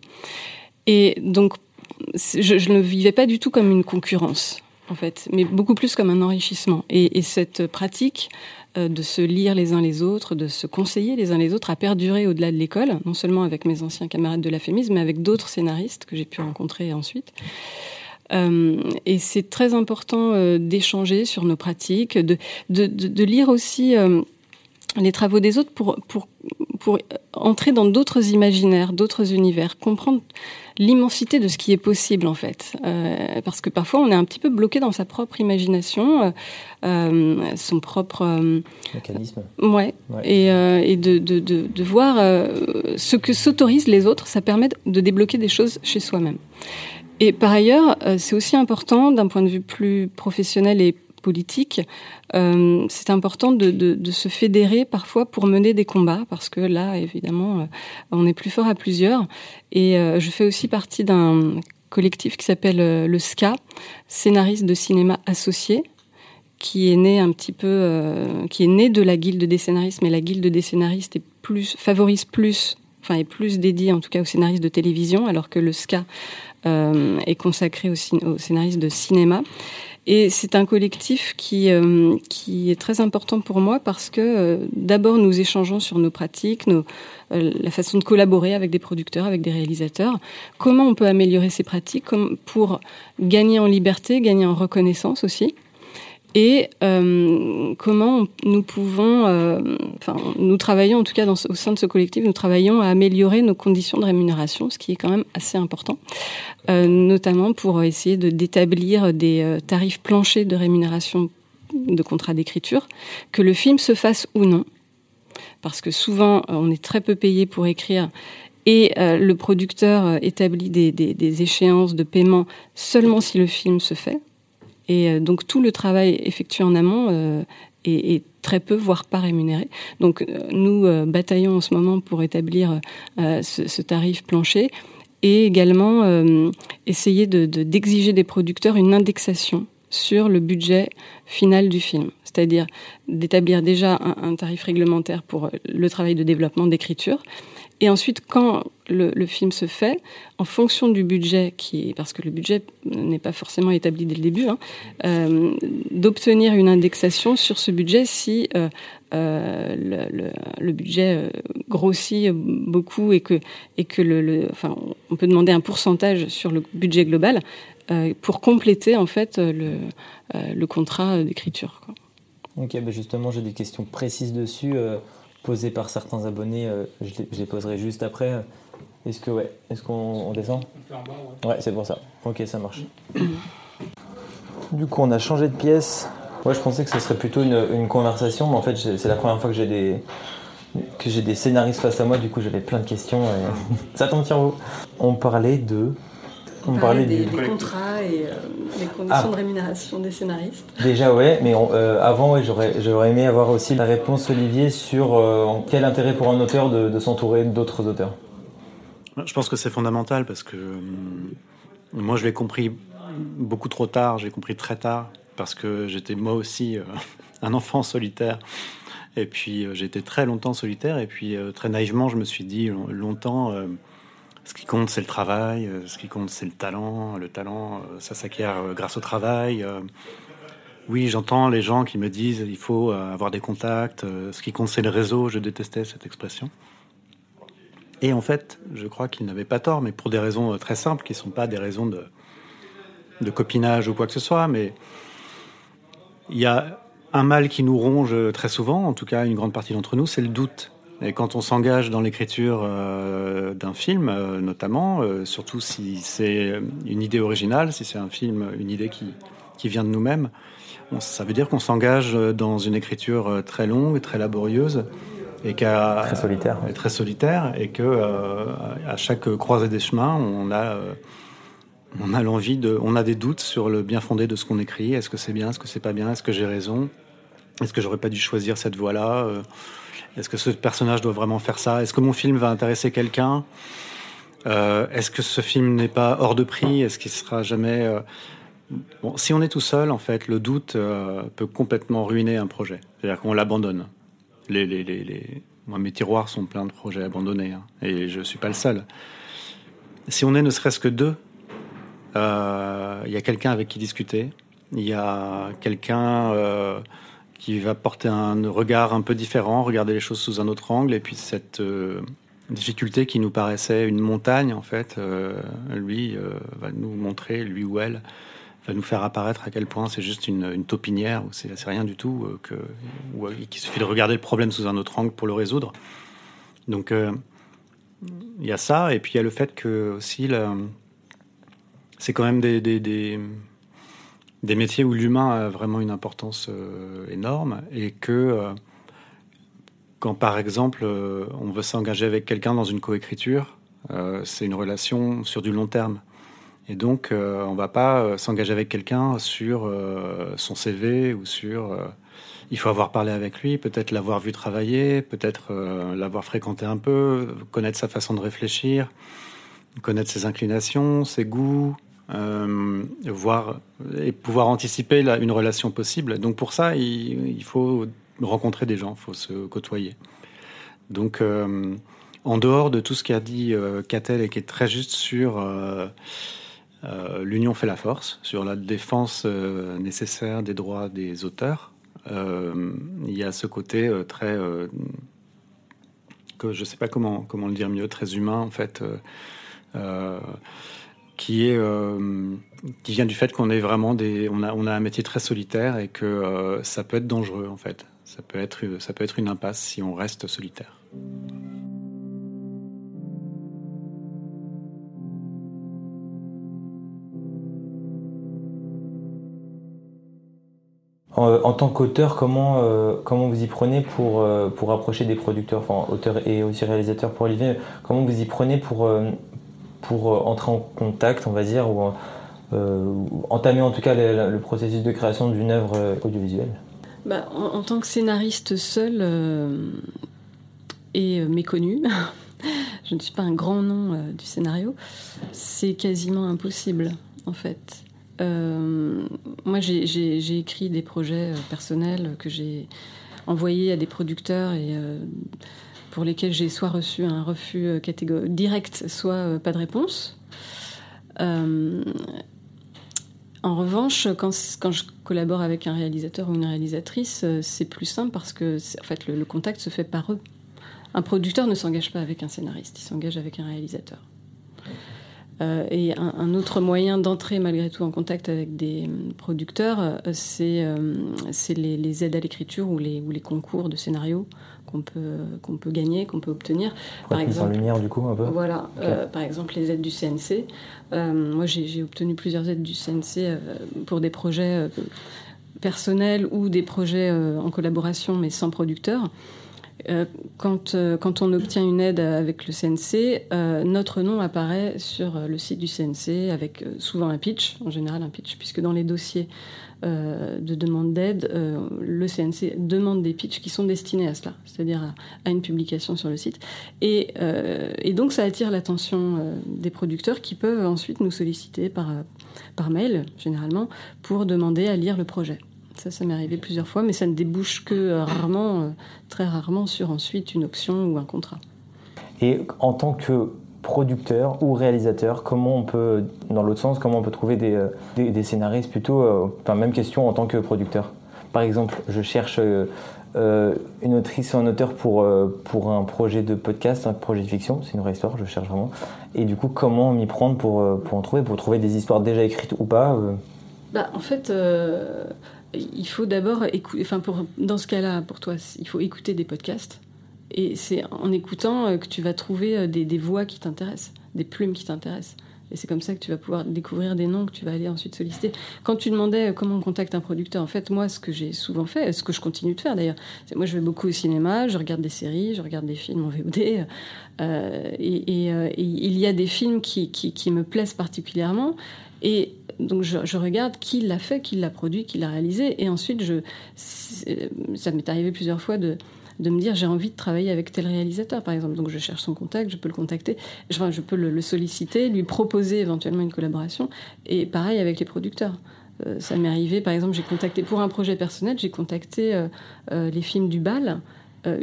Et donc je, ne vivais pas du tout comme une concurrence, en fait, mais beaucoup plus comme un enrichissement. Et, et cette pratique euh, de se lire les uns les autres, de se conseiller les uns les autres, a perduré au-delà de l'école, non seulement avec mes anciens camarades de la FEMIS, mais avec d'autres scénaristes que j'ai pu rencontrer ensuite. Euh, et c'est très important euh, d'échanger sur nos pratiques, de, lire aussi les travaux des autres pour, pour entrer dans d'autres imaginaires, d'autres univers, comprendre l'immensité de ce qui est possible en fait. Euh, parce que parfois on est un petit peu bloqué dans sa propre imagination, euh, son propre euh, mécanisme. Ouais. ouais. Et, euh, et de, de, de, de, voir euh, ce que s'autorisent les autres, ça permet de débloquer des choses chez soi-même. Et par ailleurs, euh, c'est aussi important d'un point de vue plus professionnel et politique, euh, c'est important de, se fédérer parfois pour mener des combats, parce que là, évidemment, euh, on est plus fort à plusieurs. Et euh, je fais aussi partie d'un collectif qui s'appelle le SCA, scénariste de cinéma associé, qui est né un petit peu, qui est né de la guilde des scénaristes, mais la guilde des scénaristes est plus, favorise plus, enfin est plus dédiée en tout cas aux scénaristes de télévision, alors que le SCA est consacré aux, aux scénaristes de cinéma. Et c'est un collectif qui, euh, qui est très important pour moi parce que euh, d'abord nous échangeons sur nos pratiques, nos, euh, la façon de collaborer avec des producteurs, avec des réalisateurs, comment on peut améliorer ces pratiques? Comme pour gagner en liberté, gagner en reconnaissance aussi et euh, comment nous pouvons, euh, enfin, nous travaillons en tout cas au sein de ce collectif, nous travaillons à améliorer nos conditions de rémunération, ce qui est quand même assez important, euh, notamment pour essayer de d'établir des euh, tarifs planchers de rémunération de contrat d'écriture, que le film se fasse ou non, parce que souvent euh, on est très peu payé pour écrire et euh, le producteur établit des échéances de paiement seulement si le film se fait. Et euh, donc tout le travail effectué en amont euh, est, très peu, voire pas rémunéré. Donc euh, nous bataillons en ce moment pour établir ce, tarif plancher et également essayer d'exiger de, de, des producteurs une indexation sur le budget final du film, c'est-à-dire d'établir déjà un, tarif réglementaire pour le travail de développement d'écriture, et ensuite, quand le, film se fait, en fonction du budget, qui est, parce que le budget n'est pas forcément établi dès le début, hein, euh, d'obtenir une indexation sur ce budget si euh, euh, le, budget grossit beaucoup et que, le, enfin, on peut demander un pourcentage sur le budget global pour compléter en fait le, contrat d'écriture. Ok, ben justement, j'ai des questions précises dessus posées par certains abonnés. Euh, je, les, je, les, poserai juste après. Est-ce que ouais, est-ce qu'on descend? On bas, Ouais, ouais c'est pour ça. Ok, ça marche. du coup, on a changé de pièce. Ouais, je pensais que ce serait plutôt une, une conversation, mais en fait, c'est la première fois que j'ai des que j'ai des scénaristes face à moi. Du coup, j'avais plein de questions. Et... ça tombe sur vous. On parlait de on parlait des, des contrats et euh, les conditions ah. de rémunération des scénaristes. Déjà, ouais, mais on, euh, avant, ouais, j'aurais aimé avoir aussi la réponse, Olivier, sur euh, quel intérêt pour un auteur de, de s'entourer d'autres auteurs? Je pense que c'est fondamental parce que moi, je l'ai compris beaucoup trop tard, j'ai compris très tard, parce que j'étais moi aussi un enfant solitaire Et puis j'étais très longtemps solitaire. Et puis très naïvement, je me suis dit longtemps, ce qui compte c'est le travail, ce qui compte c'est le talent. Le talent, ça s'acquiert grâce au travail. Oui, j'entends les gens qui me disent il faut avoir des contacts. Ce qui compte c'est le réseau. Je détestais cette expression. Et en fait, je crois qu'ils n'avaient pas tort, mais pour des raisons très simples, qui ne sont pas des raisons de copinage ou quoi que ce soit, mais il y a un mal qui nous ronge très souvent, en tout cas une grande partie d'entre nous, c'est le doute. Et quand on s'engage dans l'écriture euh, d'un film, euh, notamment, euh, surtout si c'est une idée originale, si c'est un film, une idée qui, qui vient de nous-mêmes, ça veut dire qu'on s'engage dans une écriture très longue, très laborieuse, et qu'à très solitaire, très solitaire, et que à chaque croisée des chemins, on a on a l'envie de, on a des doutes sur le bien fondé de ce qu'on écrit. Est-ce que c'est bien, est-ce que c'est pas bien, est-ce que j'ai raison, est-ce que j'aurais pas dû choisir cette voie-là, est-ce que ce personnage doit vraiment faire ça, est-ce que mon film va intéresser quelqu'un, euh, est-ce que ce film n'est pas hors de prix, est-ce qu'il sera jamais euh, Bon, si on est tout seul, en fait, le doute peut complètement ruiner un projet. C'est-à-dire qu'on l'abandonne. Les, les, les, les... Mes tiroirs sont pleins de projets abandonnés, hein, et je suis pas le seul. Si on est ne serait-ce que deux euh, il y a quelqu'un avec qui discuter. Il y a quelqu'un euh, qui va porter un regard un peu différent, regarder les choses sous un autre angle. Et puis cette euh, difficulté qui nous paraissait une montagne, en fait, lui va nous montrer, lui ou elle, va nous faire apparaître à quel point c'est juste une, une, taupinière, ou c'est rien du tout, que, ou qu'il suffit de regarder le problème sous un autre angle pour le résoudre. Donc il y a ça, et puis il y a le fait que aussi c'est quand même des, métiers où l'humain a vraiment une importance euh, énorme et que euh, quand par exemple euh, on veut s'engager avec quelqu'un dans une coécriture, c'est une relation sur du long terme. Et donc on va pas s'engager avec quelqu'un sur son CV ou sur... il faut avoir parlé avec lui, peut-être l'avoir vu travailler, peut-être l'avoir fréquenté un peu, connaître sa façon de réfléchir, connaître ses inclinations, ses goûts, euh, voir et pouvoir anticiper une relation possible. Donc pour ça, il, faut rencontrer des gens, il faut se côtoyer. Donc euh, en dehors de tout ce qu'a dit euh, Catel et qui est très juste sur euh, l'union fait la force, sur la défense nécessaire des droits des auteurs, il y a ce côté très que je sais pas comment comment le dire mieux, très humain en fait qui est euh, qui vient du fait qu'on est vraiment des on a on a un métier très solitaire et que euh, ça peut être dangereux en fait. Ça peut être ça peut être une impasse si on reste solitaire. En, tant qu'auteur, comment, euh, comment vous y prenez pour, pour approcher des producteurs, enfin auteurs et aussi réalisateurs pour Olivier, comment vous y prenez pour, pour euh, entrer en contact, on va dire, ou euh, entamer en tout cas le, processus de création d'une œuvre euh, audiovisuelle bah, en, tant que scénariste seul et méconnu, je ne suis pas un grand nom du scénario, c'est quasiment impossible en fait. moi, j'ai écrit des projets personnels que j'ai envoyés à des producteurs et pour lesquels j'ai soit reçu un refus euh, direct, soit euh, pas de réponse. Euh, en revanche, quand, je collabore avec un réalisateur ou une réalisatrice, c'est plus simple parce que en fait, le, contact se fait par eux. Un producteur ne s'engage pas avec un scénariste, il s'engage avec un réalisateur. et un, autre moyen d'entrer malgré tout en contact avec des producteurs, c'est les, aides à l'écriture ou les, ou les concours de scénario qu'on peut, qu'on peut gagner, qu'on peut obtenir. par exemple, en lumière du coup un peu. Voilà, euh, par exemple les aides du CNC. Euh, moi j'ai obtenu plusieurs aides du CNC euh, pour des projets personnels ou des projets en collaboration mais sans producteur. Quand, quand, on obtient une aide avec le CNC, notre nom apparaît sur le site du CNC avec souvent un pitch, en général un pitch, puisque dans les dossiers de demande d'aide, euh, le CNC demande des pitchs qui sont destinés à cela, c'est-à-dire à, une publication sur le site. Et, euh, donc ça attire l'attention des producteurs qui peuvent ensuite nous solliciter par, par mail, généralement, pour demander à lire le projet. Ça, ça m'est arrivé plusieurs fois, mais ça ne débouche que rarement, très rarement, sur ensuite une option ou un contrat. Et en tant que producteur ou réalisateur, comment on peut, dans l'autre sens, comment on peut trouver des, des, scénaristes plutôt, enfin même question en tant que producteur. Par exemple, je cherche euh, une autrice ou un auteur pour, euh, pour un projet de podcast, un projet de fiction, c'est une vraie histoire, je cherche vraiment. Et du coup, comment m'y prendre pour, euh, pour en trouver, pour trouver des histoires déjà écrites ou pas bah, En fait, il faut d'abord écouter, enfin pour, dans ce cas-là, pour toi, il faut écouter des podcasts. Et c'est en écoutant que tu vas trouver des, des voix qui t'intéressent, des plumes qui t'intéressent. Et c'est comme ça que tu vas pouvoir découvrir des noms que tu vas aller ensuite solliciter. Quand tu demandais comment on contacte un producteur, en fait, moi, ce que j'ai souvent fait, ce que je continue de faire d'ailleurs, c'est moi, je vais beaucoup au cinéma, je regarde des séries, je regarde des films en VOD. Euh, et, euh, il y a des films qui, me plaisent particulièrement. Et donc je, regarde qui l'a fait, qui l'a produit, qui l'a réalisé. Et ensuite, ça m'est arrivé plusieurs fois de de me dire j'ai envie de travailler avec tel réalisateur, par exemple. Donc je cherche son contact, je peux le contacter, je, je peux le, solliciter, lui proposer éventuellement une collaboration. Et pareil avec les producteurs. Euh, ça m'est arrivé, par exemple, j'ai contacté pour un projet personnel, j'ai contacté euh, euh, les films du bal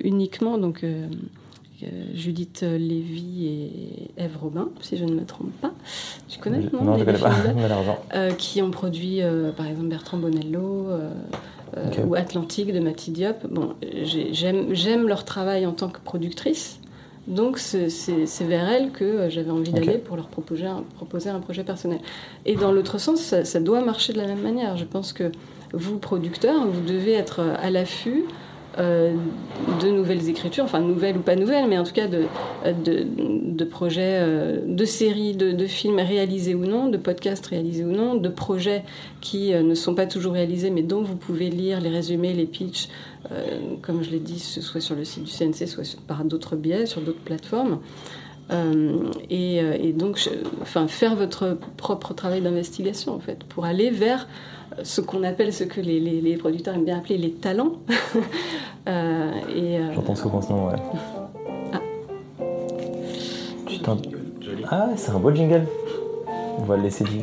uniquement, donc Judith Lévy et Eve Robin, si je ne me trompe pas. Tu connais Non, non je ne connais pas, malheureusement. qui ont produit, par exemple, Bertrand Bonello. Euh, ou Atlantique de Matty Diop. Bon, j'aime leur travail en tant que productrice. Donc c'est vers elles que euh, j'avais envie d'aller pour leur proposer un, proposer un projet personnel. Et dans l'autre sens, ça, ça, doit marcher de la même manière. Je pense que vous, producteurs, vous devez être à l'affût de nouvelles écritures, enfin nouvelles ou pas nouvelles, mais en tout cas de, de, projets, euh, de séries, de, films réalisés ou non, de podcasts réalisés ou non, de projets qui euh, ne sont pas toujours réalisés, mais dont vous pouvez lire les résumés, les pitchs, comme je l'ai dit, soit sur le site du CNC, soit par d'autres biais, sur d'autres plateformes. Et, et, donc, enfin, faire votre propre travail d'investigation, en fait, pour aller vers ce qu'on appelle, ce que les, les, producteurs aiment bien appeler les talents. euh, euh, J'entends souvent ce nom, ouais. Ah. Ah, c'est un beau jingle. On va le laisser du.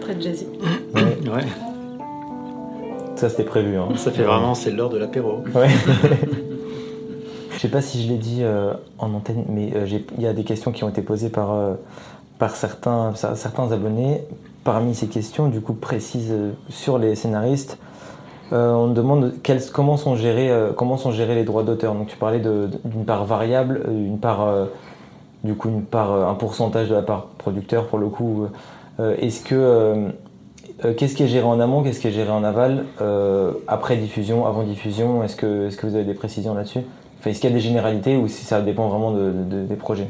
Très jazzy. Ouais. Ça, c'était prévu. Hein. Ça fait vraiment, c'est l'heure de l'apéro. Ouais. Je sais pas si je l'ai dit euh, en antenne, mais euh, il y a des questions qui ont été posées par, par certains, certains abonnés parmi ces questions, du coup précises euh, sur les scénaristes, euh, on demande comment, sont gérés, euh, comment sont gérés les droits d'auteur. Donc tu parlais d'une part variable, part, du coup une part, un pourcentage de la part producteur pour le coup. Est-ce que qu'est-ce qui est géré en amont, qu'est-ce qui est géré en aval, après diffusion, avant diffusion? Est-ce que, est -ce que vous avez des précisions là-dessus? Enfin, Est-ce qu'il y a des généralités ou si ça dépend vraiment des projets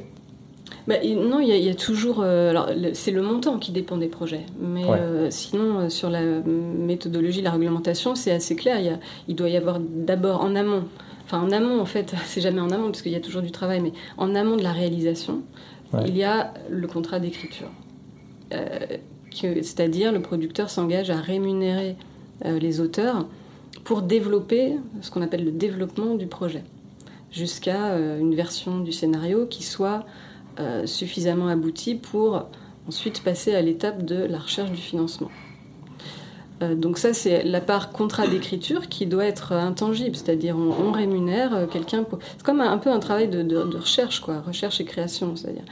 bah, non, il y, a toujours. Euh, alors, c'est le montant qui dépend des projets. Mais euh, sinon, euh, sur la méthodologie, la réglementation, c'est assez clair. Il, il, doit y avoir d'abord en amont. Enfin, en amont, en fait, c'est jamais en amont parce qu'il y a toujours du travail, mais en amont de la réalisation, il y a le contrat d'écriture. C'est-à-dire, le producteur s'engage à rémunérer les auteurs pour développer ce qu'on appelle le développement du projet, jusqu'à une version du scénario qui soit euh, suffisamment abouti pour ensuite passer à l'étape de la recherche du financement. Euh, donc ça, c'est la part contrat d'écriture qui doit être intangible, c'est-à-dire on, rémunère euh, quelqu'un pour... C'est comme un, peu un travail de, recherche, quoi, recherche et création, c'est-à-dire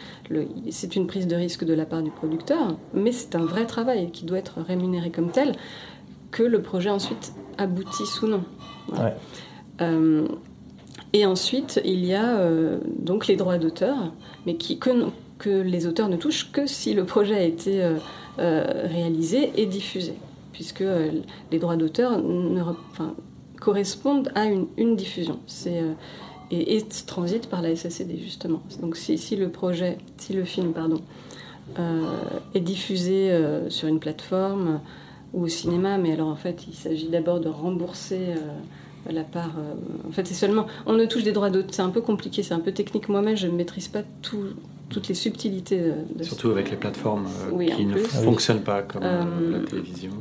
c'est une prise de risque de la part du producteur, mais c'est un vrai travail qui doit être rémunéré comme tel, que le projet ensuite aboutisse ou non. Et ensuite, il y a euh, donc les droits d'auteur, mais qui, que, que, les auteurs ne touchent que si le projet a été euh, euh, réalisé et diffusé, puisque les droits d'auteur correspondent à une, diffusion. Et, et transite par la SACD justement. Donc si, si, le projet, si le film, pardon, est diffusé sur une plateforme ou au cinéma, mais alors en fait il s'agit d'abord de rembourser la part. Euh, en fait, c'est seulement. On ne touche des droits d'auteur. C'est un peu compliqué, c'est un peu technique. Moi-même, je ne maîtrise pas toutes les subtilités. De Surtout avec les plateformes euh, qui ne fonctionnent pas comme euh, la télévision.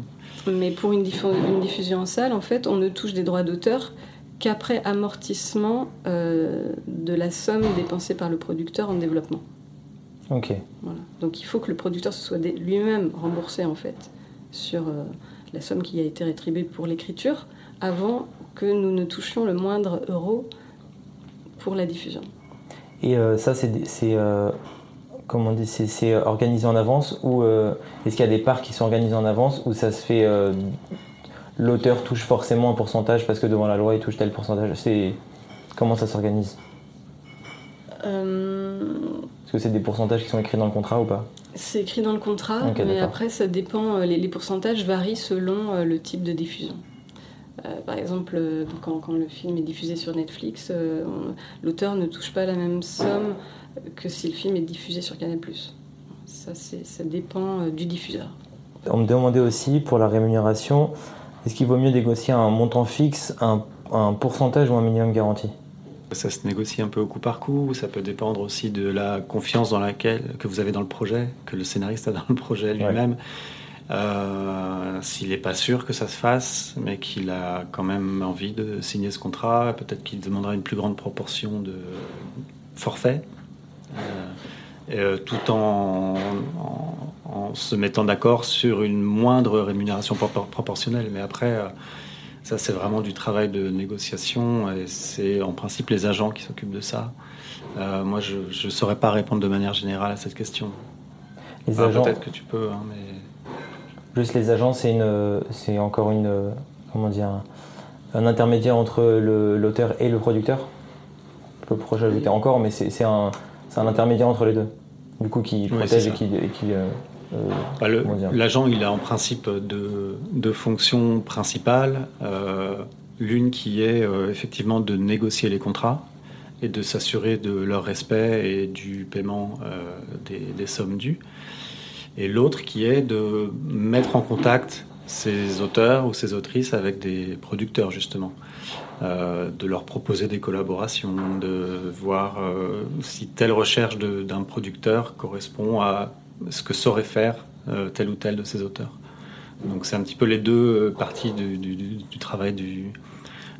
Mais pour une, diffusion en salle, en fait, on ne touche des droits d'auteur qu'après amortissement de la somme dépensée par le producteur en développement. Ok. Donc il faut que le producteur se soit lui-même remboursé en fait sur la somme qui a été rétribuée pour l'écriture avant que nous ne touchions le moindre euro pour la diffusion. Et ça, c'est comment on dit, c'est organisé en avance ou est-ce qu'il y a des parts qui sont organisées en avance ou ça se fait l'auteur touche forcément un pourcentage parce que devant la loi il touche tel pourcentage? C'est comment ça s'organise? Euh, Est-ce que c'est des pourcentages qui sont écrits dans le contrat ou pas? C'est écrit dans le contrat, mais après ça dépend. Euh, les, pourcentages varient selon euh, le type de diffusion. Par exemple, quand, le film est diffusé sur Netflix, l'auteur ne touche pas la même somme que si le film est diffusé sur Canal+. Ça, ça dépend du diffuseur. On me demandait aussi pour la rémunération, est-ce qu'il vaut mieux négocier un montant fixe, un, pourcentage ou un minimum garanti? Ça se négocie un peu au coup par coup, ça peut dépendre aussi de la confiance dans laquelle, que vous avez dans le projet, que le scénariste a dans le projet lui-même? Euh, s'il n'est pas sûr que ça se fasse, mais qu'il a quand même envie de signer ce contrat, peut-être qu'il demandera une plus grande proportion de forfait, euh, euh, tout en, en se mettant d'accord sur une moindre rémunération proportionnelle. Mais après, ça c'est vraiment du travail de négociation et c'est en principe les agents qui s'occupent de ça. Euh, moi, je ne saurais pas répondre de manière générale à cette question. Les agents... Peut-être que tu peux, hein, mais... Juste les agents, c'est une, c'est encore une, comment dire, un, intermédiaire entre l'auteur et le producteur. Je peux ajouter encore, mais c'est un, un intermédiaire entre les deux. Du coup, qui protège et qui, euh, euh, bah, l'agent, il a en principe deux, fonctions principales. Euh, l'une qui est euh, effectivement de négocier les contrats et de s'assurer de leur respect et du paiement des, sommes dues. Et l'autre qui est de mettre en contact ces auteurs ou ces autrices avec des producteurs justement, de leur proposer des collaborations, de voir si telle recherche d'un producteur correspond à ce que saurait faire euh, tel ou tel de ces auteurs. Donc c'est un petit peu les deux euh, parties du, travail du,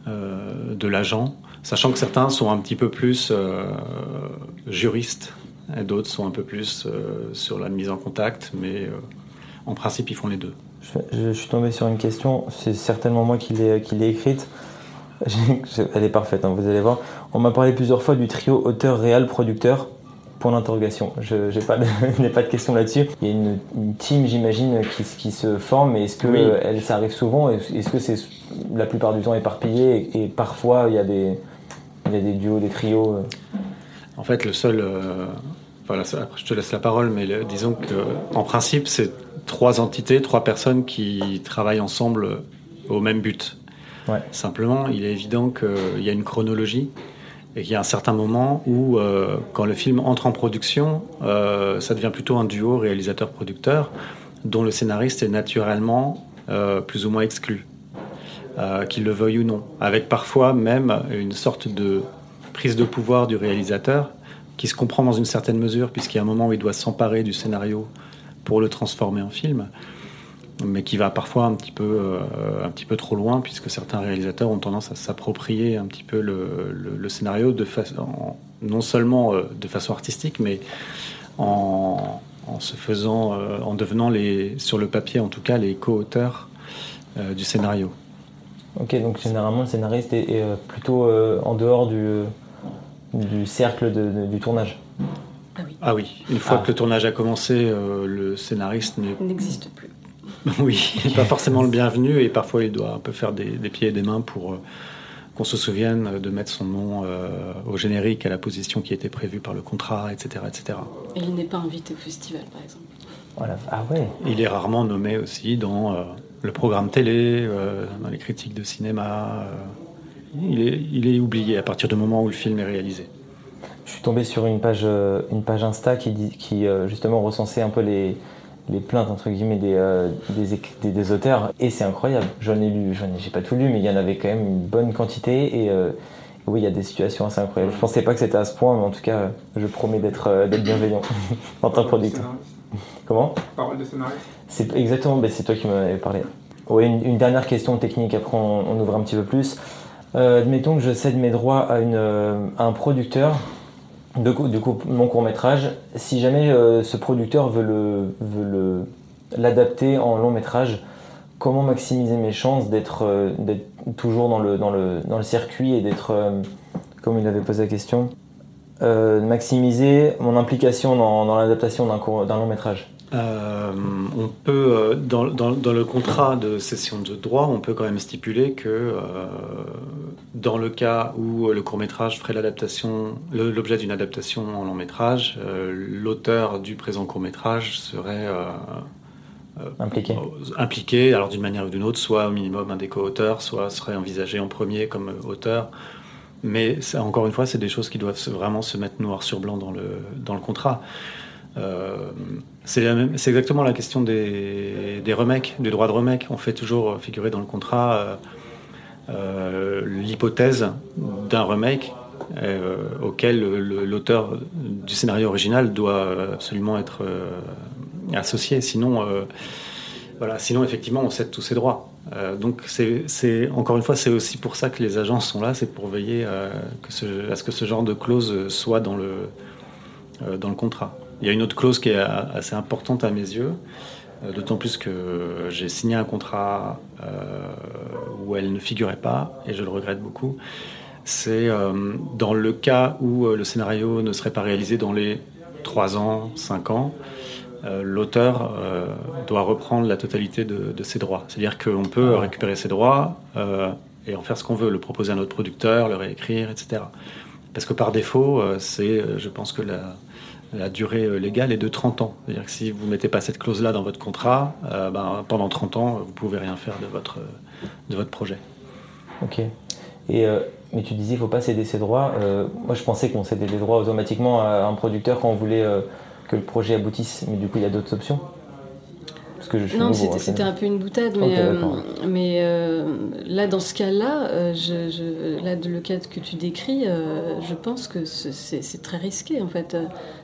euh, de l'agent, sachant que certains sont un petit peu plus juristes d'autres sont un peu plus sur la mise en contact, mais en principe ils font les deux. Je, suis tombé sur une question, c'est certainement moi qui l'ai écrite. Elle est parfaite, hein, vous allez voir. On m'a parlé plusieurs fois du trio auteur-réal-producteur. Point d'interrogation. Je n'ai pas, de, pas de question là-dessus. Il y a une, team, j'imagine, qui, qui, se forme. Mais est-ce que elle, ça arrive souvent? Est-ce que c'est la plupart du temps éparpillé? Et, parfois il y, a des, il y a des duos, des trios euh? En fait, le seul. Euh, voilà, je te laisse la parole, mais disons que en principe, c'est trois entités, trois personnes qui travaillent ensemble au même but. Ouais. Simplement, il est évident qu'il y a une chronologie et qu'il y a un certain moment où, euh, quand le film entre en production, euh, ça devient plutôt un duo réalisateur-producteur, dont le scénariste est naturellement euh, plus ou moins exclu, qu'il le veuille ou non, avec parfois même une sorte de prise de pouvoir du réalisateur qui se comprend dans une certaine mesure, puisqu'il y a un moment où il doit s'emparer du scénario pour le transformer en film mais qui va parfois un petit peu, euh, un petit peu trop loin, puisque certains réalisateurs ont tendance à s'approprier un petit peu le, scénario de non seulement euh, de façon artistique, mais en, se faisant, euh, en devenant les, sur le papier en tout cas, les co-auteurs du scénario. Ok, donc généralement le scénariste est, plutôt en dehors du, du cercle du tournage. Ah oui. Ah oui. Une fois ah. que le tournage a commencé, le scénariste n'existe plus. Oui, pas forcément le bienvenu et parfois il doit un peu faire des, pieds et des mains pour euh, qu'on se souvienne de mettre son nom euh, au générique à la position qui était prévue par le contrat, etc. etc. Et il n'est pas invité au festival, par exemple. Voilà. Ah ouais. Il est rarement nommé aussi dans euh, le programme télé, dans les critiques de cinéma. Il, est, il est oublié à partir du moment où le film est réalisé. Je suis tombé sur une page, une page Insta qui, dit, qui justement recensait un peu les, les plaintes entre guillemets des, euh, des, des, auteurs et c'est incroyable. J'en ai lu, j'en ai, j'ai pas tout lu, mais il y en avait quand même une bonne quantité et euh, oui, il y a des situations assez incroyables. Je pensais pas que c'était à ce point, mais en tout cas, je promets d'être, euh, d'être bienveillant en tant que producteur. Comment? Parole de scénariste. C'est exactement, ben, c'est toi qui m'en avais parlé. Oui, une, dernière question technique. Après, on, ouvre un petit peu plus. Admettons que je cède mes droits à, à un producteur du coup, mon court métrage, si jamais euh, ce producteur veut l'adapter en long métrage, comment maximiser mes chances d'être toujours dans le, circuit et d'être, comme il avait posé la question, maximiser mon implication dans l'adaptation d'un long métrage? Euh, on peut, euh, dans, le contrat de cession de droit, on peut quand même stipuler que euh, dans le cas où le court métrage ferait l'adaptation, l'objet d'une adaptation en long métrage, l'auteur du présent court métrage serait impliqué. impliqué, alors d'une manière ou d'une autre, soit au minimum un des co-auteurs, soit serait envisagé en premier comme auteur. Mais encore une fois, c'est des choses qui doivent vraiment se mettre noir sur blanc dans le, dans le contrat. Euh, c'est exactement la question des, remakes, du droit de remake. On fait toujours figurer dans le contrat euh, euh, l'hypothèse d'un remake auquel l'auteur du scénario original doit absolument être associé. Sinon, voilà, sinon effectivement, on cède tous ses droits. donc, c'est encore une fois, c'est aussi pour ça que les agences sont là, c'est pour veiller à ce que ce genre de clause soit dans le contrat. Il y a une autre clause qui est assez importante à mes yeux, euh, d'autant plus que j'ai signé un contrat euh, où elle ne figurait pas, et je le regrette beaucoup. C'est euh, dans le cas où le scénario ne serait pas réalisé dans les 3 ans, 5 ans, l'auteur doit reprendre la totalité de, ses droits. C'est-à-dire qu'on peut ah récupérer ses droits et en faire ce qu'on veut, le proposer à notre producteur, le réécrire, etc. Parce que par défaut, c'est, je pense que la, la durée euh, légale est de 30 ans. C'est-à-dire que si vous ne mettez pas cette clause-là dans votre contrat, euh, ben, pendant 30 ans, vous ne pouvez rien faire de votre, de votre projet. Ok. Et, euh, mais tu disais qu'il ne faut pas céder ses droits. moi, je pensais qu'on cédait des droits automatiquement à un producteur quand on voulait que le projet aboutisse. Mais du coup, il y a d'autres options non, c'était un peu une boutade, mais, euh, mais euh, là, dans ce cas-là, euh, je, là, le cas que tu décris, je pense que c'est très risqué, en fait,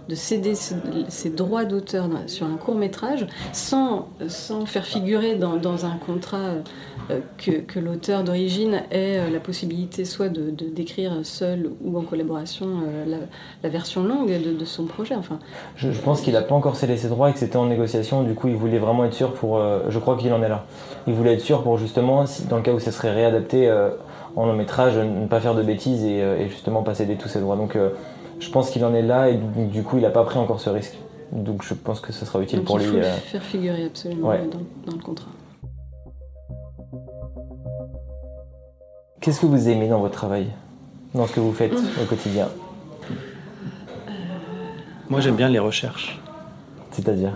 de céder ses, droits d'auteur sur un court métrage sans, sans faire figurer dans, un contrat euh, que, l'auteur d'origine ait euh, la possibilité soit de, d'écrire seul ou en collaboration euh, la, version longue de, son projet. Enfin. Je, pense qu'il n'a pas encore scellé ses droits et que c'était en négociation. Du coup, il voulait vraiment être sûr pour. je crois qu'il en est là. Il voulait être sûr pour justement, dans le cas où ça serait réadapté en long métrage, ne pas faire de bêtises et, justement pas céder tous ses droits. Je pense qu'il en est là et du, coup, il n'a pas pris encore ce risque. Donc je pense que ce sera utile pour lui. Il faut le faire figurer absolument dans le contrat. Qu'est-ce que vous aimez dans votre travail? Dans ce que vous faites au quotidien? Moi, j'aime bien les recherches. C'est-à-dire?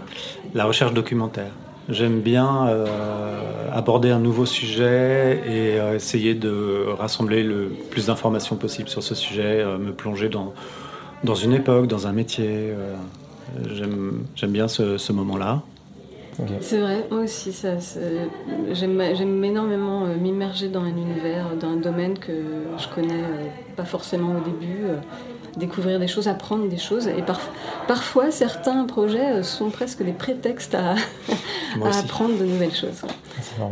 La recherche documentaire. J'aime bien euh, aborder un nouveau sujet et euh, essayer de rassembler le plus d'informations possible sur ce sujet, euh, me plonger dans, dans une époque, dans un métier. J'aime bien ce moment-là. C'est vrai, moi aussi, j'aime énormément euh, m'immerger dans un univers, dans un domaine que je connais euh, pas forcément au début, euh, découvrir des choses, apprendre des choses. Et parfois, certains projets sont presque des prétextes à, apprendre de nouvelles choses.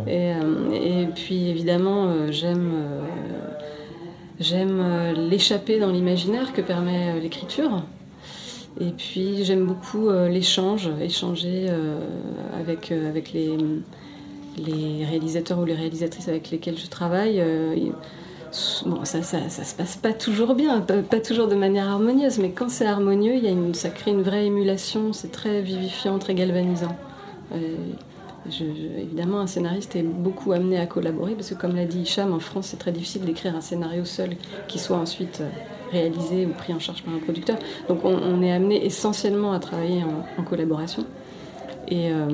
Et, et, puis évidemment, j'aime j'aime l'échapper dans l'imaginaire que permet l'écriture. Et puis j'aime beaucoup euh, l'échange, échanger euh, avec, euh, avec les, réalisateurs ou les réalisatrices avec lesquels je travaille. bon, ça, ça, se passe pas toujours bien, pas, toujours de manière harmonieuse, mais quand c'est harmonieux, ça crée une vraie émulation, c'est très vivifiant, très galvanisant. Évidemment, un scénariste est beaucoup amené à collaborer parce que, comme l'a dit Hicham, en France, c'est très difficile d'écrire un scénario seul qui soit ensuite réalisé ou pris en charge par un producteur. Donc on, est amené essentiellement à travailler en, collaboration. Euh,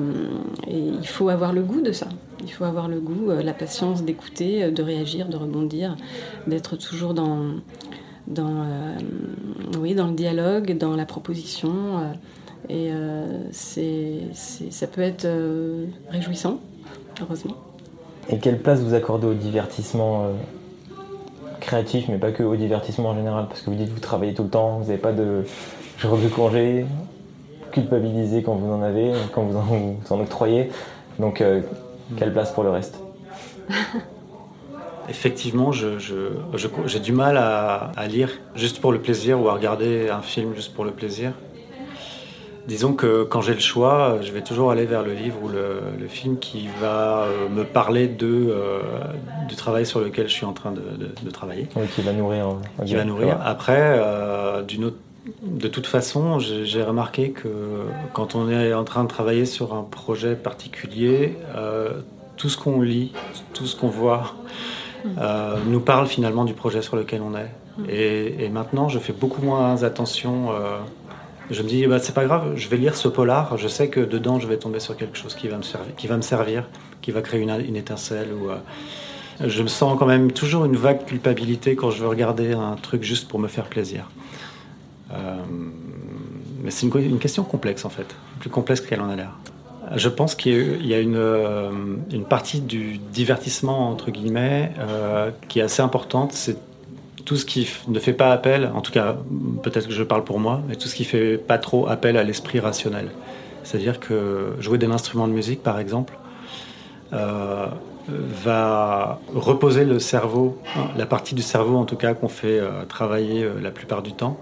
et, il faut avoir le goût de ça. Il faut avoir le goût, euh, la patience d'écouter, euh, de réagir, de rebondir, d'être toujours dans, oui, dans le dialogue, dans la proposition. Et c'est, ça peut être réjouissant, heureusement. Et quelle place vous accordez au divertissement créatif, mais pas que au divertissement en général? Parce que vous dites que vous travaillez tout le temps, vous n'avez pas de jour de congé, culpabiliser quand vous en avez, quand vous en, vous en octroyez. Donc, euh, quelle place pour le reste? Effectivement, j'ai je, je, du mal à, lire juste pour le plaisir ou à regarder un film juste pour le plaisir. Disons que quand j'ai le choix, je vais toujours aller vers le livre ou le, film qui va euh, me parler de, euh, du travail sur lequel je suis en train de, travailler. Oui, qui va nourrir. Qui va nourrir. Après, euh, autre, de toute façon, j'ai remarqué que quand on est en train de travailler sur un projet particulier, tout ce qu'on lit, tout ce qu'on voit, nous parle finalement du projet sur lequel on est. Et, et maintenant, je fais beaucoup moins attention je me dis, bah, c'est pas grave, je vais lire ce polar, je sais que dedans je vais tomber sur quelque chose qui va me servir, qui va, me servir, qui va créer une, étincelle. Ou, euh, je me sens quand même toujours une vague culpabilité quand je veux regarder un truc juste pour me faire plaisir. Euh, mais c'est une, question complexe en fait, plus complexe qu'elle en a l'air. Je pense qu'il y a une, euh, une, partie du divertissement, entre guillemets, qui est assez importante, c'est tout ce qui ne fait pas appel, en tout cas peut-être que je parle pour moi, mais tout ce qui fait pas trop appel à l'esprit rationnel. C'est-à-dire que jouer d'un instrument de musique, par exemple, euh, va reposer le cerveau, hein, la partie du cerveau en tout cas qu'on fait euh, travailler euh, la plupart du temps.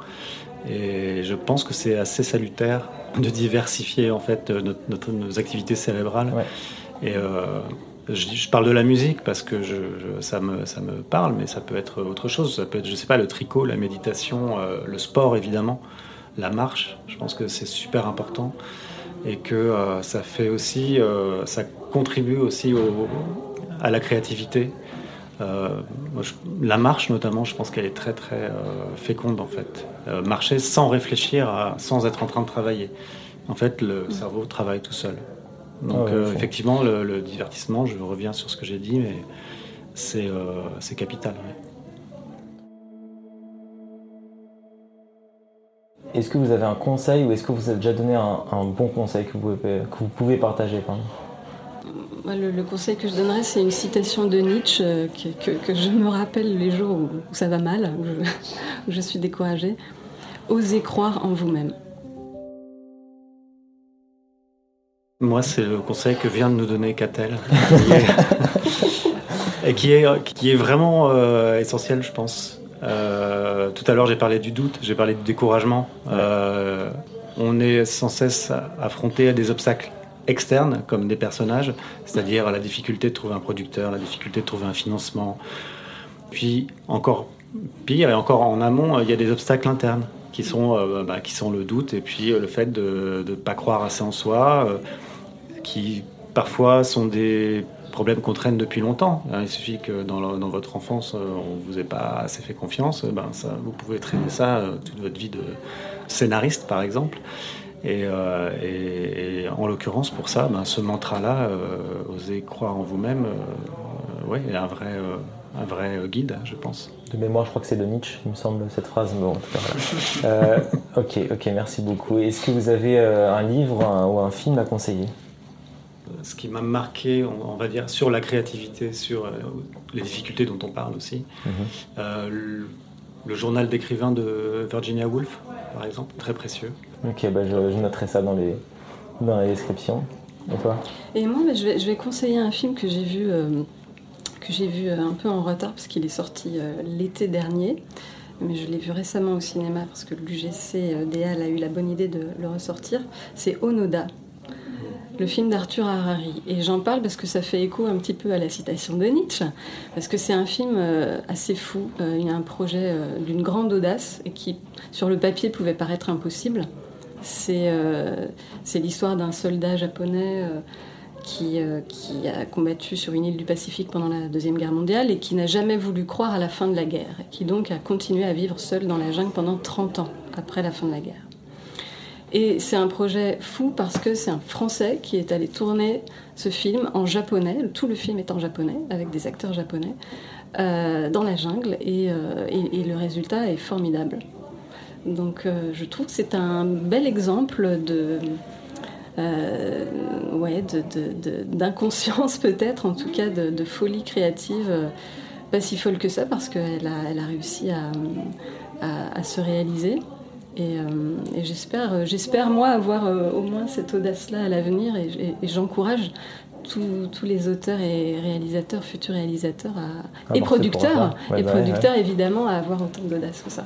Et je pense que c'est assez salutaire de diversifier en fait notre, nos activités cérébrales. Et je, parle de la musique parce que ça, me, ça me parle, mais ça peut être autre chose. Ça peut être, je sais pas, le tricot, la méditation, euh, le sport évidemment, la marche. Je pense que c'est super important et que euh, ça fait aussi, euh, ça contribue aussi à la créativité. la marche notamment, je pense qu'elle est très très féconde en fait. marcher sans réfléchir, sans être en train de travailler. En fait, le mm. cerveau travaille tout seul. Donc ah euh, effectivement, le, divertissement, je reviens sur ce que j'ai dit, mais c'est euh, capital. Est-ce que vous avez un conseil ou est-ce que vous avez déjà donné un, bon conseil que vous pouvez, que vous pouvez partager le, conseil que je donnerais, c'est une citation de Nietzsche euh, que, je me rappelle les jours où, ça va mal, où je suis découragée. Osez croire en vous-même. Moi, c'est le conseil que vient de nous donner Catel. et qui est, qui est vraiment euh, essentiel, je pense. Euh, tout à l'heure, j'ai parlé du doute, j'ai parlé du découragement. Euh, on est sans cesse affronté à des obstacles externes, comme des personnages, c'est-à-dire la difficulté de trouver un producteur, la difficulté de trouver un financement. Puis, encore pire, et encore en amont, il y a des obstacles internes qui sont, bah, qui sont le doute et puis le fait de ne pas croire assez en soi qui parfois sont des problèmes qu'on traîne depuis longtemps. Il suffit que dans, votre enfance, euh, on ne vous ait pas assez fait confiance, ben ça, vous pouvez traîner ça euh, toute votre vie de scénariste, par exemple. Et, euh, en l'occurrence, pour ça, ben, ce mantra-là, oser croire en vous-même, ouais, est un vrai, un vrai guide, je pense. De mémoire, je crois que c'est de Nietzsche, il me semble, cette phrase. Bon, en tout cas, ok, ok, merci beaucoup. Est-ce que vous avez un livre ou un film à conseiller? Ce qui m'a marqué, on, va dire, sur la créativité, sur euh, les difficultés dont on parle aussi. Mhm. Euh, le, journal d'écrivain de Virginia Woolf, par exemple, très précieux. Ok, bah je, noterai ça dans les, dans les descriptions. Et toi Et moi, bah, je, vais, je, vais, conseiller un film que j'ai vu, euh, que j'ai vu un peu en retard parce qu'il est sorti l'été dernier. Mais je l'ai vu récemment au cinéma parce que l'UGC DL a eu la bonne idée de le ressortir. C'est Onoda le film d'Arthur Harari. Et j'en parle parce que ça fait écho un petit peu à la citation de Nietzsche, parce que c'est un film euh, assez fou. Euh, il y a un projet euh, d'une grande audace et qui, sur le papier, pouvait paraître impossible. C'est l'histoire d'un soldat japonais qui, qui, a combattu sur une île du Pacifique pendant la Deuxième Guerre mondiale et qui n'a jamais voulu croire à la fin de la guerre, et qui donc a continué à vivre seul dans la jungle pendant 30 ans après la fin de la guerre. Et c'est un projet fou parce que c'est un Français qui est allé tourner ce film en japonais. Tout le film est en japonais, avec des acteurs japonais, euh, dans la jungle. Euh, et, le résultat est formidable. Donc euh, je trouve que c'est un bel exemple de... ouais, d'inconscience peut-être, en tout cas de, folie créative, pas si folle que ça parce qu'elle a, elle a réussi à, à se réaliser. Euh, et, j'espère, euh, j'espère moi avoir euh, au moins cette audace-là à l'avenir et, j'encourage tous les auteurs et réalisateurs, futurs réalisateurs et producteurs, et producteurs évidemment à avoir autant d'audace que ça.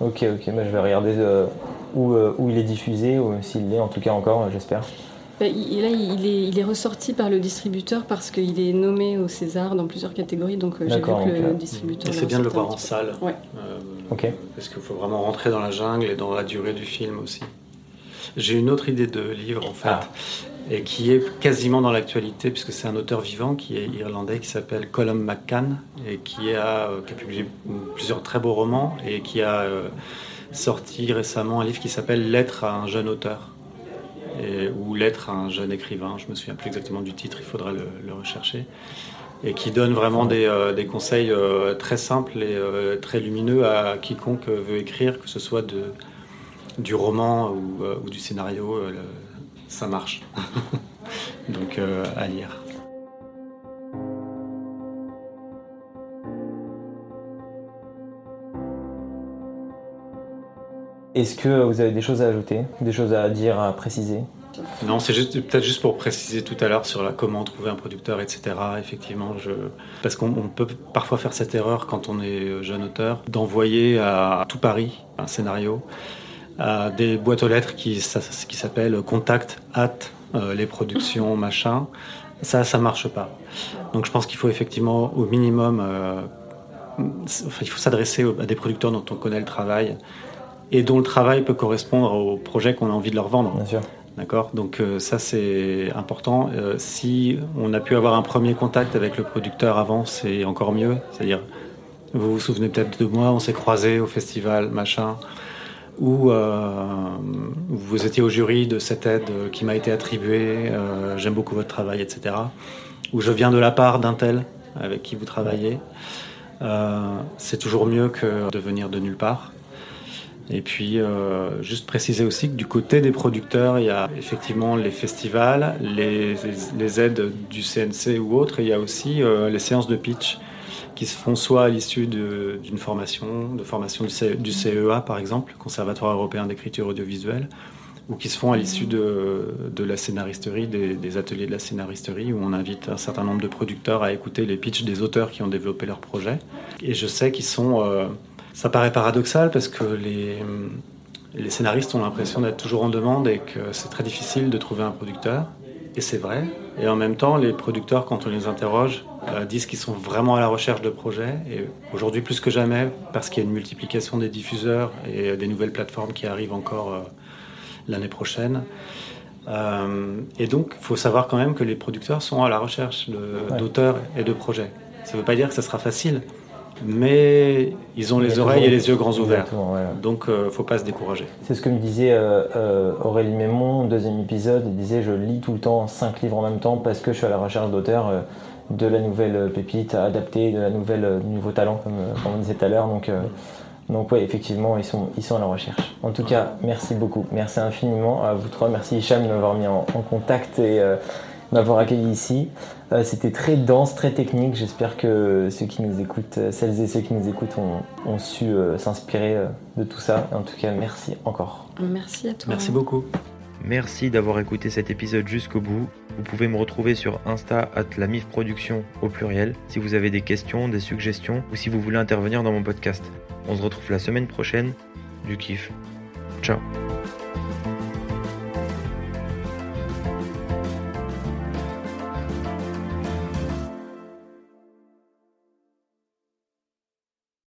Ok, ok, bah, je vais regarder euh, où, où il est diffusé, ou s'il l'est en tout cas encore, j'espère. Bah, il, là, il est, il est, ressorti par le distributeur parce qu'il est nommé au César dans plusieurs catégories, donc j'ai vu que le distributeur. C'est bien de le voir en salle. Ouais. ok. Parce qu'il faut vraiment rentrer dans la jungle et dans la durée du film aussi. J'ai une autre idée de livre en fait, ah. et qui est quasiment dans l'actualité, puisque c'est un auteur vivant qui est irlandais, qui s'appelle Colum McCann, et qui a, euh, qui a, publié plusieurs très beaux romans, et qui a euh, sorti récemment un livre qui s'appelle Lettre à un jeune auteur, ou Lettre à un jeune écrivain, je me souviens plus exactement du titre, il faudra le, rechercher et qui donne vraiment des, euh, des conseils euh, très simples et euh, très lumineux à quiconque veut écrire, que ce soit de, du roman ou, du scénario, ça marche. Donc à lire. Est-ce que vous avez des choses à ajouter, des choses à dire, à préciser? Non, c'est juste, peut-être juste pour préciser tout à l'heure sur la, comment trouver un producteur, etc. Effectivement, je, parce qu'on peut parfois faire cette erreur quand on est jeune auteur, d'envoyer à tout Paris un scénario à des boîtes aux lettres qui, qui s'appellent contact at euh, les productions machin. Ça, ça marche pas. Donc je pense qu'il faut effectivement au minimum, euh, enfin, il faut s'adresser à des producteurs dont on connaît le travail et dont le travail peut correspondre au projet qu'on a envie de leur vendre. Bien sûr. D'accord? Donc euh, ça c'est important. Euh, si on a pu avoir un premier contact avec le producteur avant, c'est encore mieux. C'est-à-dire, vous vous souvenez peut-être de moi, on s'est croisés au festival, machin, où euh, vous étiez au jury de cette aide qui m'a été attribuée, j'aime beaucoup votre travail, etc. Où je viens de la part d'un tel avec qui vous travaillez. C'est toujours mieux que de venir de nulle part. Et puis, euh, juste préciser aussi que du côté des producteurs, il y a effectivement les festivals, les, aides du CNC ou autres, et il y a aussi euh, les séances de pitch qui se font soit à l'issue d'une formation, de formation du, CEA par exemple, Conservatoire européen d'écriture audiovisuelle, ou qui se font à l'issue de, la scénaristerie, des, des, ateliers de la scénaristerie, où on invite un certain nombre de producteurs à écouter les pitchs des auteurs qui ont développé leur projet. Et je sais qu'ils sont... Euh, ça paraît paradoxal parce que les, les scénaristes ont l'impression d'être toujours en demande et que c'est très difficile de trouver un producteur. Et c'est vrai. Et en même temps, les producteurs, quand on les interroge, euh, disent qu'ils sont vraiment à la recherche de projets. Et aujourd'hui, plus que jamais, parce qu'il y a une multiplication des diffuseurs et des nouvelles plateformes qui arrivent encore euh, l'année prochaine. Euh, et donc, il faut savoir quand même que les producteurs sont à la recherche d'auteurs ouais. et de projets. Ça ne veut pas dire que ça sera facile mais ils ont les oreilles et les yeux grands ouverts. Ouais. Donc, il euh, ne faut pas se décourager. C'est ce que me disait euh, euh, Aurélie Mémon, deuxième épisode. Il disait Je lis tout le temps cinq livres en même temps parce que je suis à la recherche d'auteurs de la nouvelle pépite à adapter, de la nouvelle, du nouveau talent, comme, comme on disait tout à l'heure. Donc, donc, oui, effectivement, ils sont, ils sont à la recherche. En tout cas, merci beaucoup. Merci infiniment à vous trois. Merci Hicham de m'avoir mis en, en, contact et m'avoir accueilli ici. Euh, C'était très dense, très technique. J'espère que ceux qui nous écoutent, celles et ceux qui nous écoutent ont, ont su euh, s'inspirer euh, de tout ça. En tout cas, merci encore. Merci à toi. Merci beaucoup. Merci d'avoir écouté cet épisode jusqu'au bout. Vous pouvez me retrouver sur Insta at la MIF Production au pluriel si vous avez des questions, des suggestions ou si vous voulez intervenir dans mon podcast. On se retrouve la semaine prochaine. Du kiff. Ciao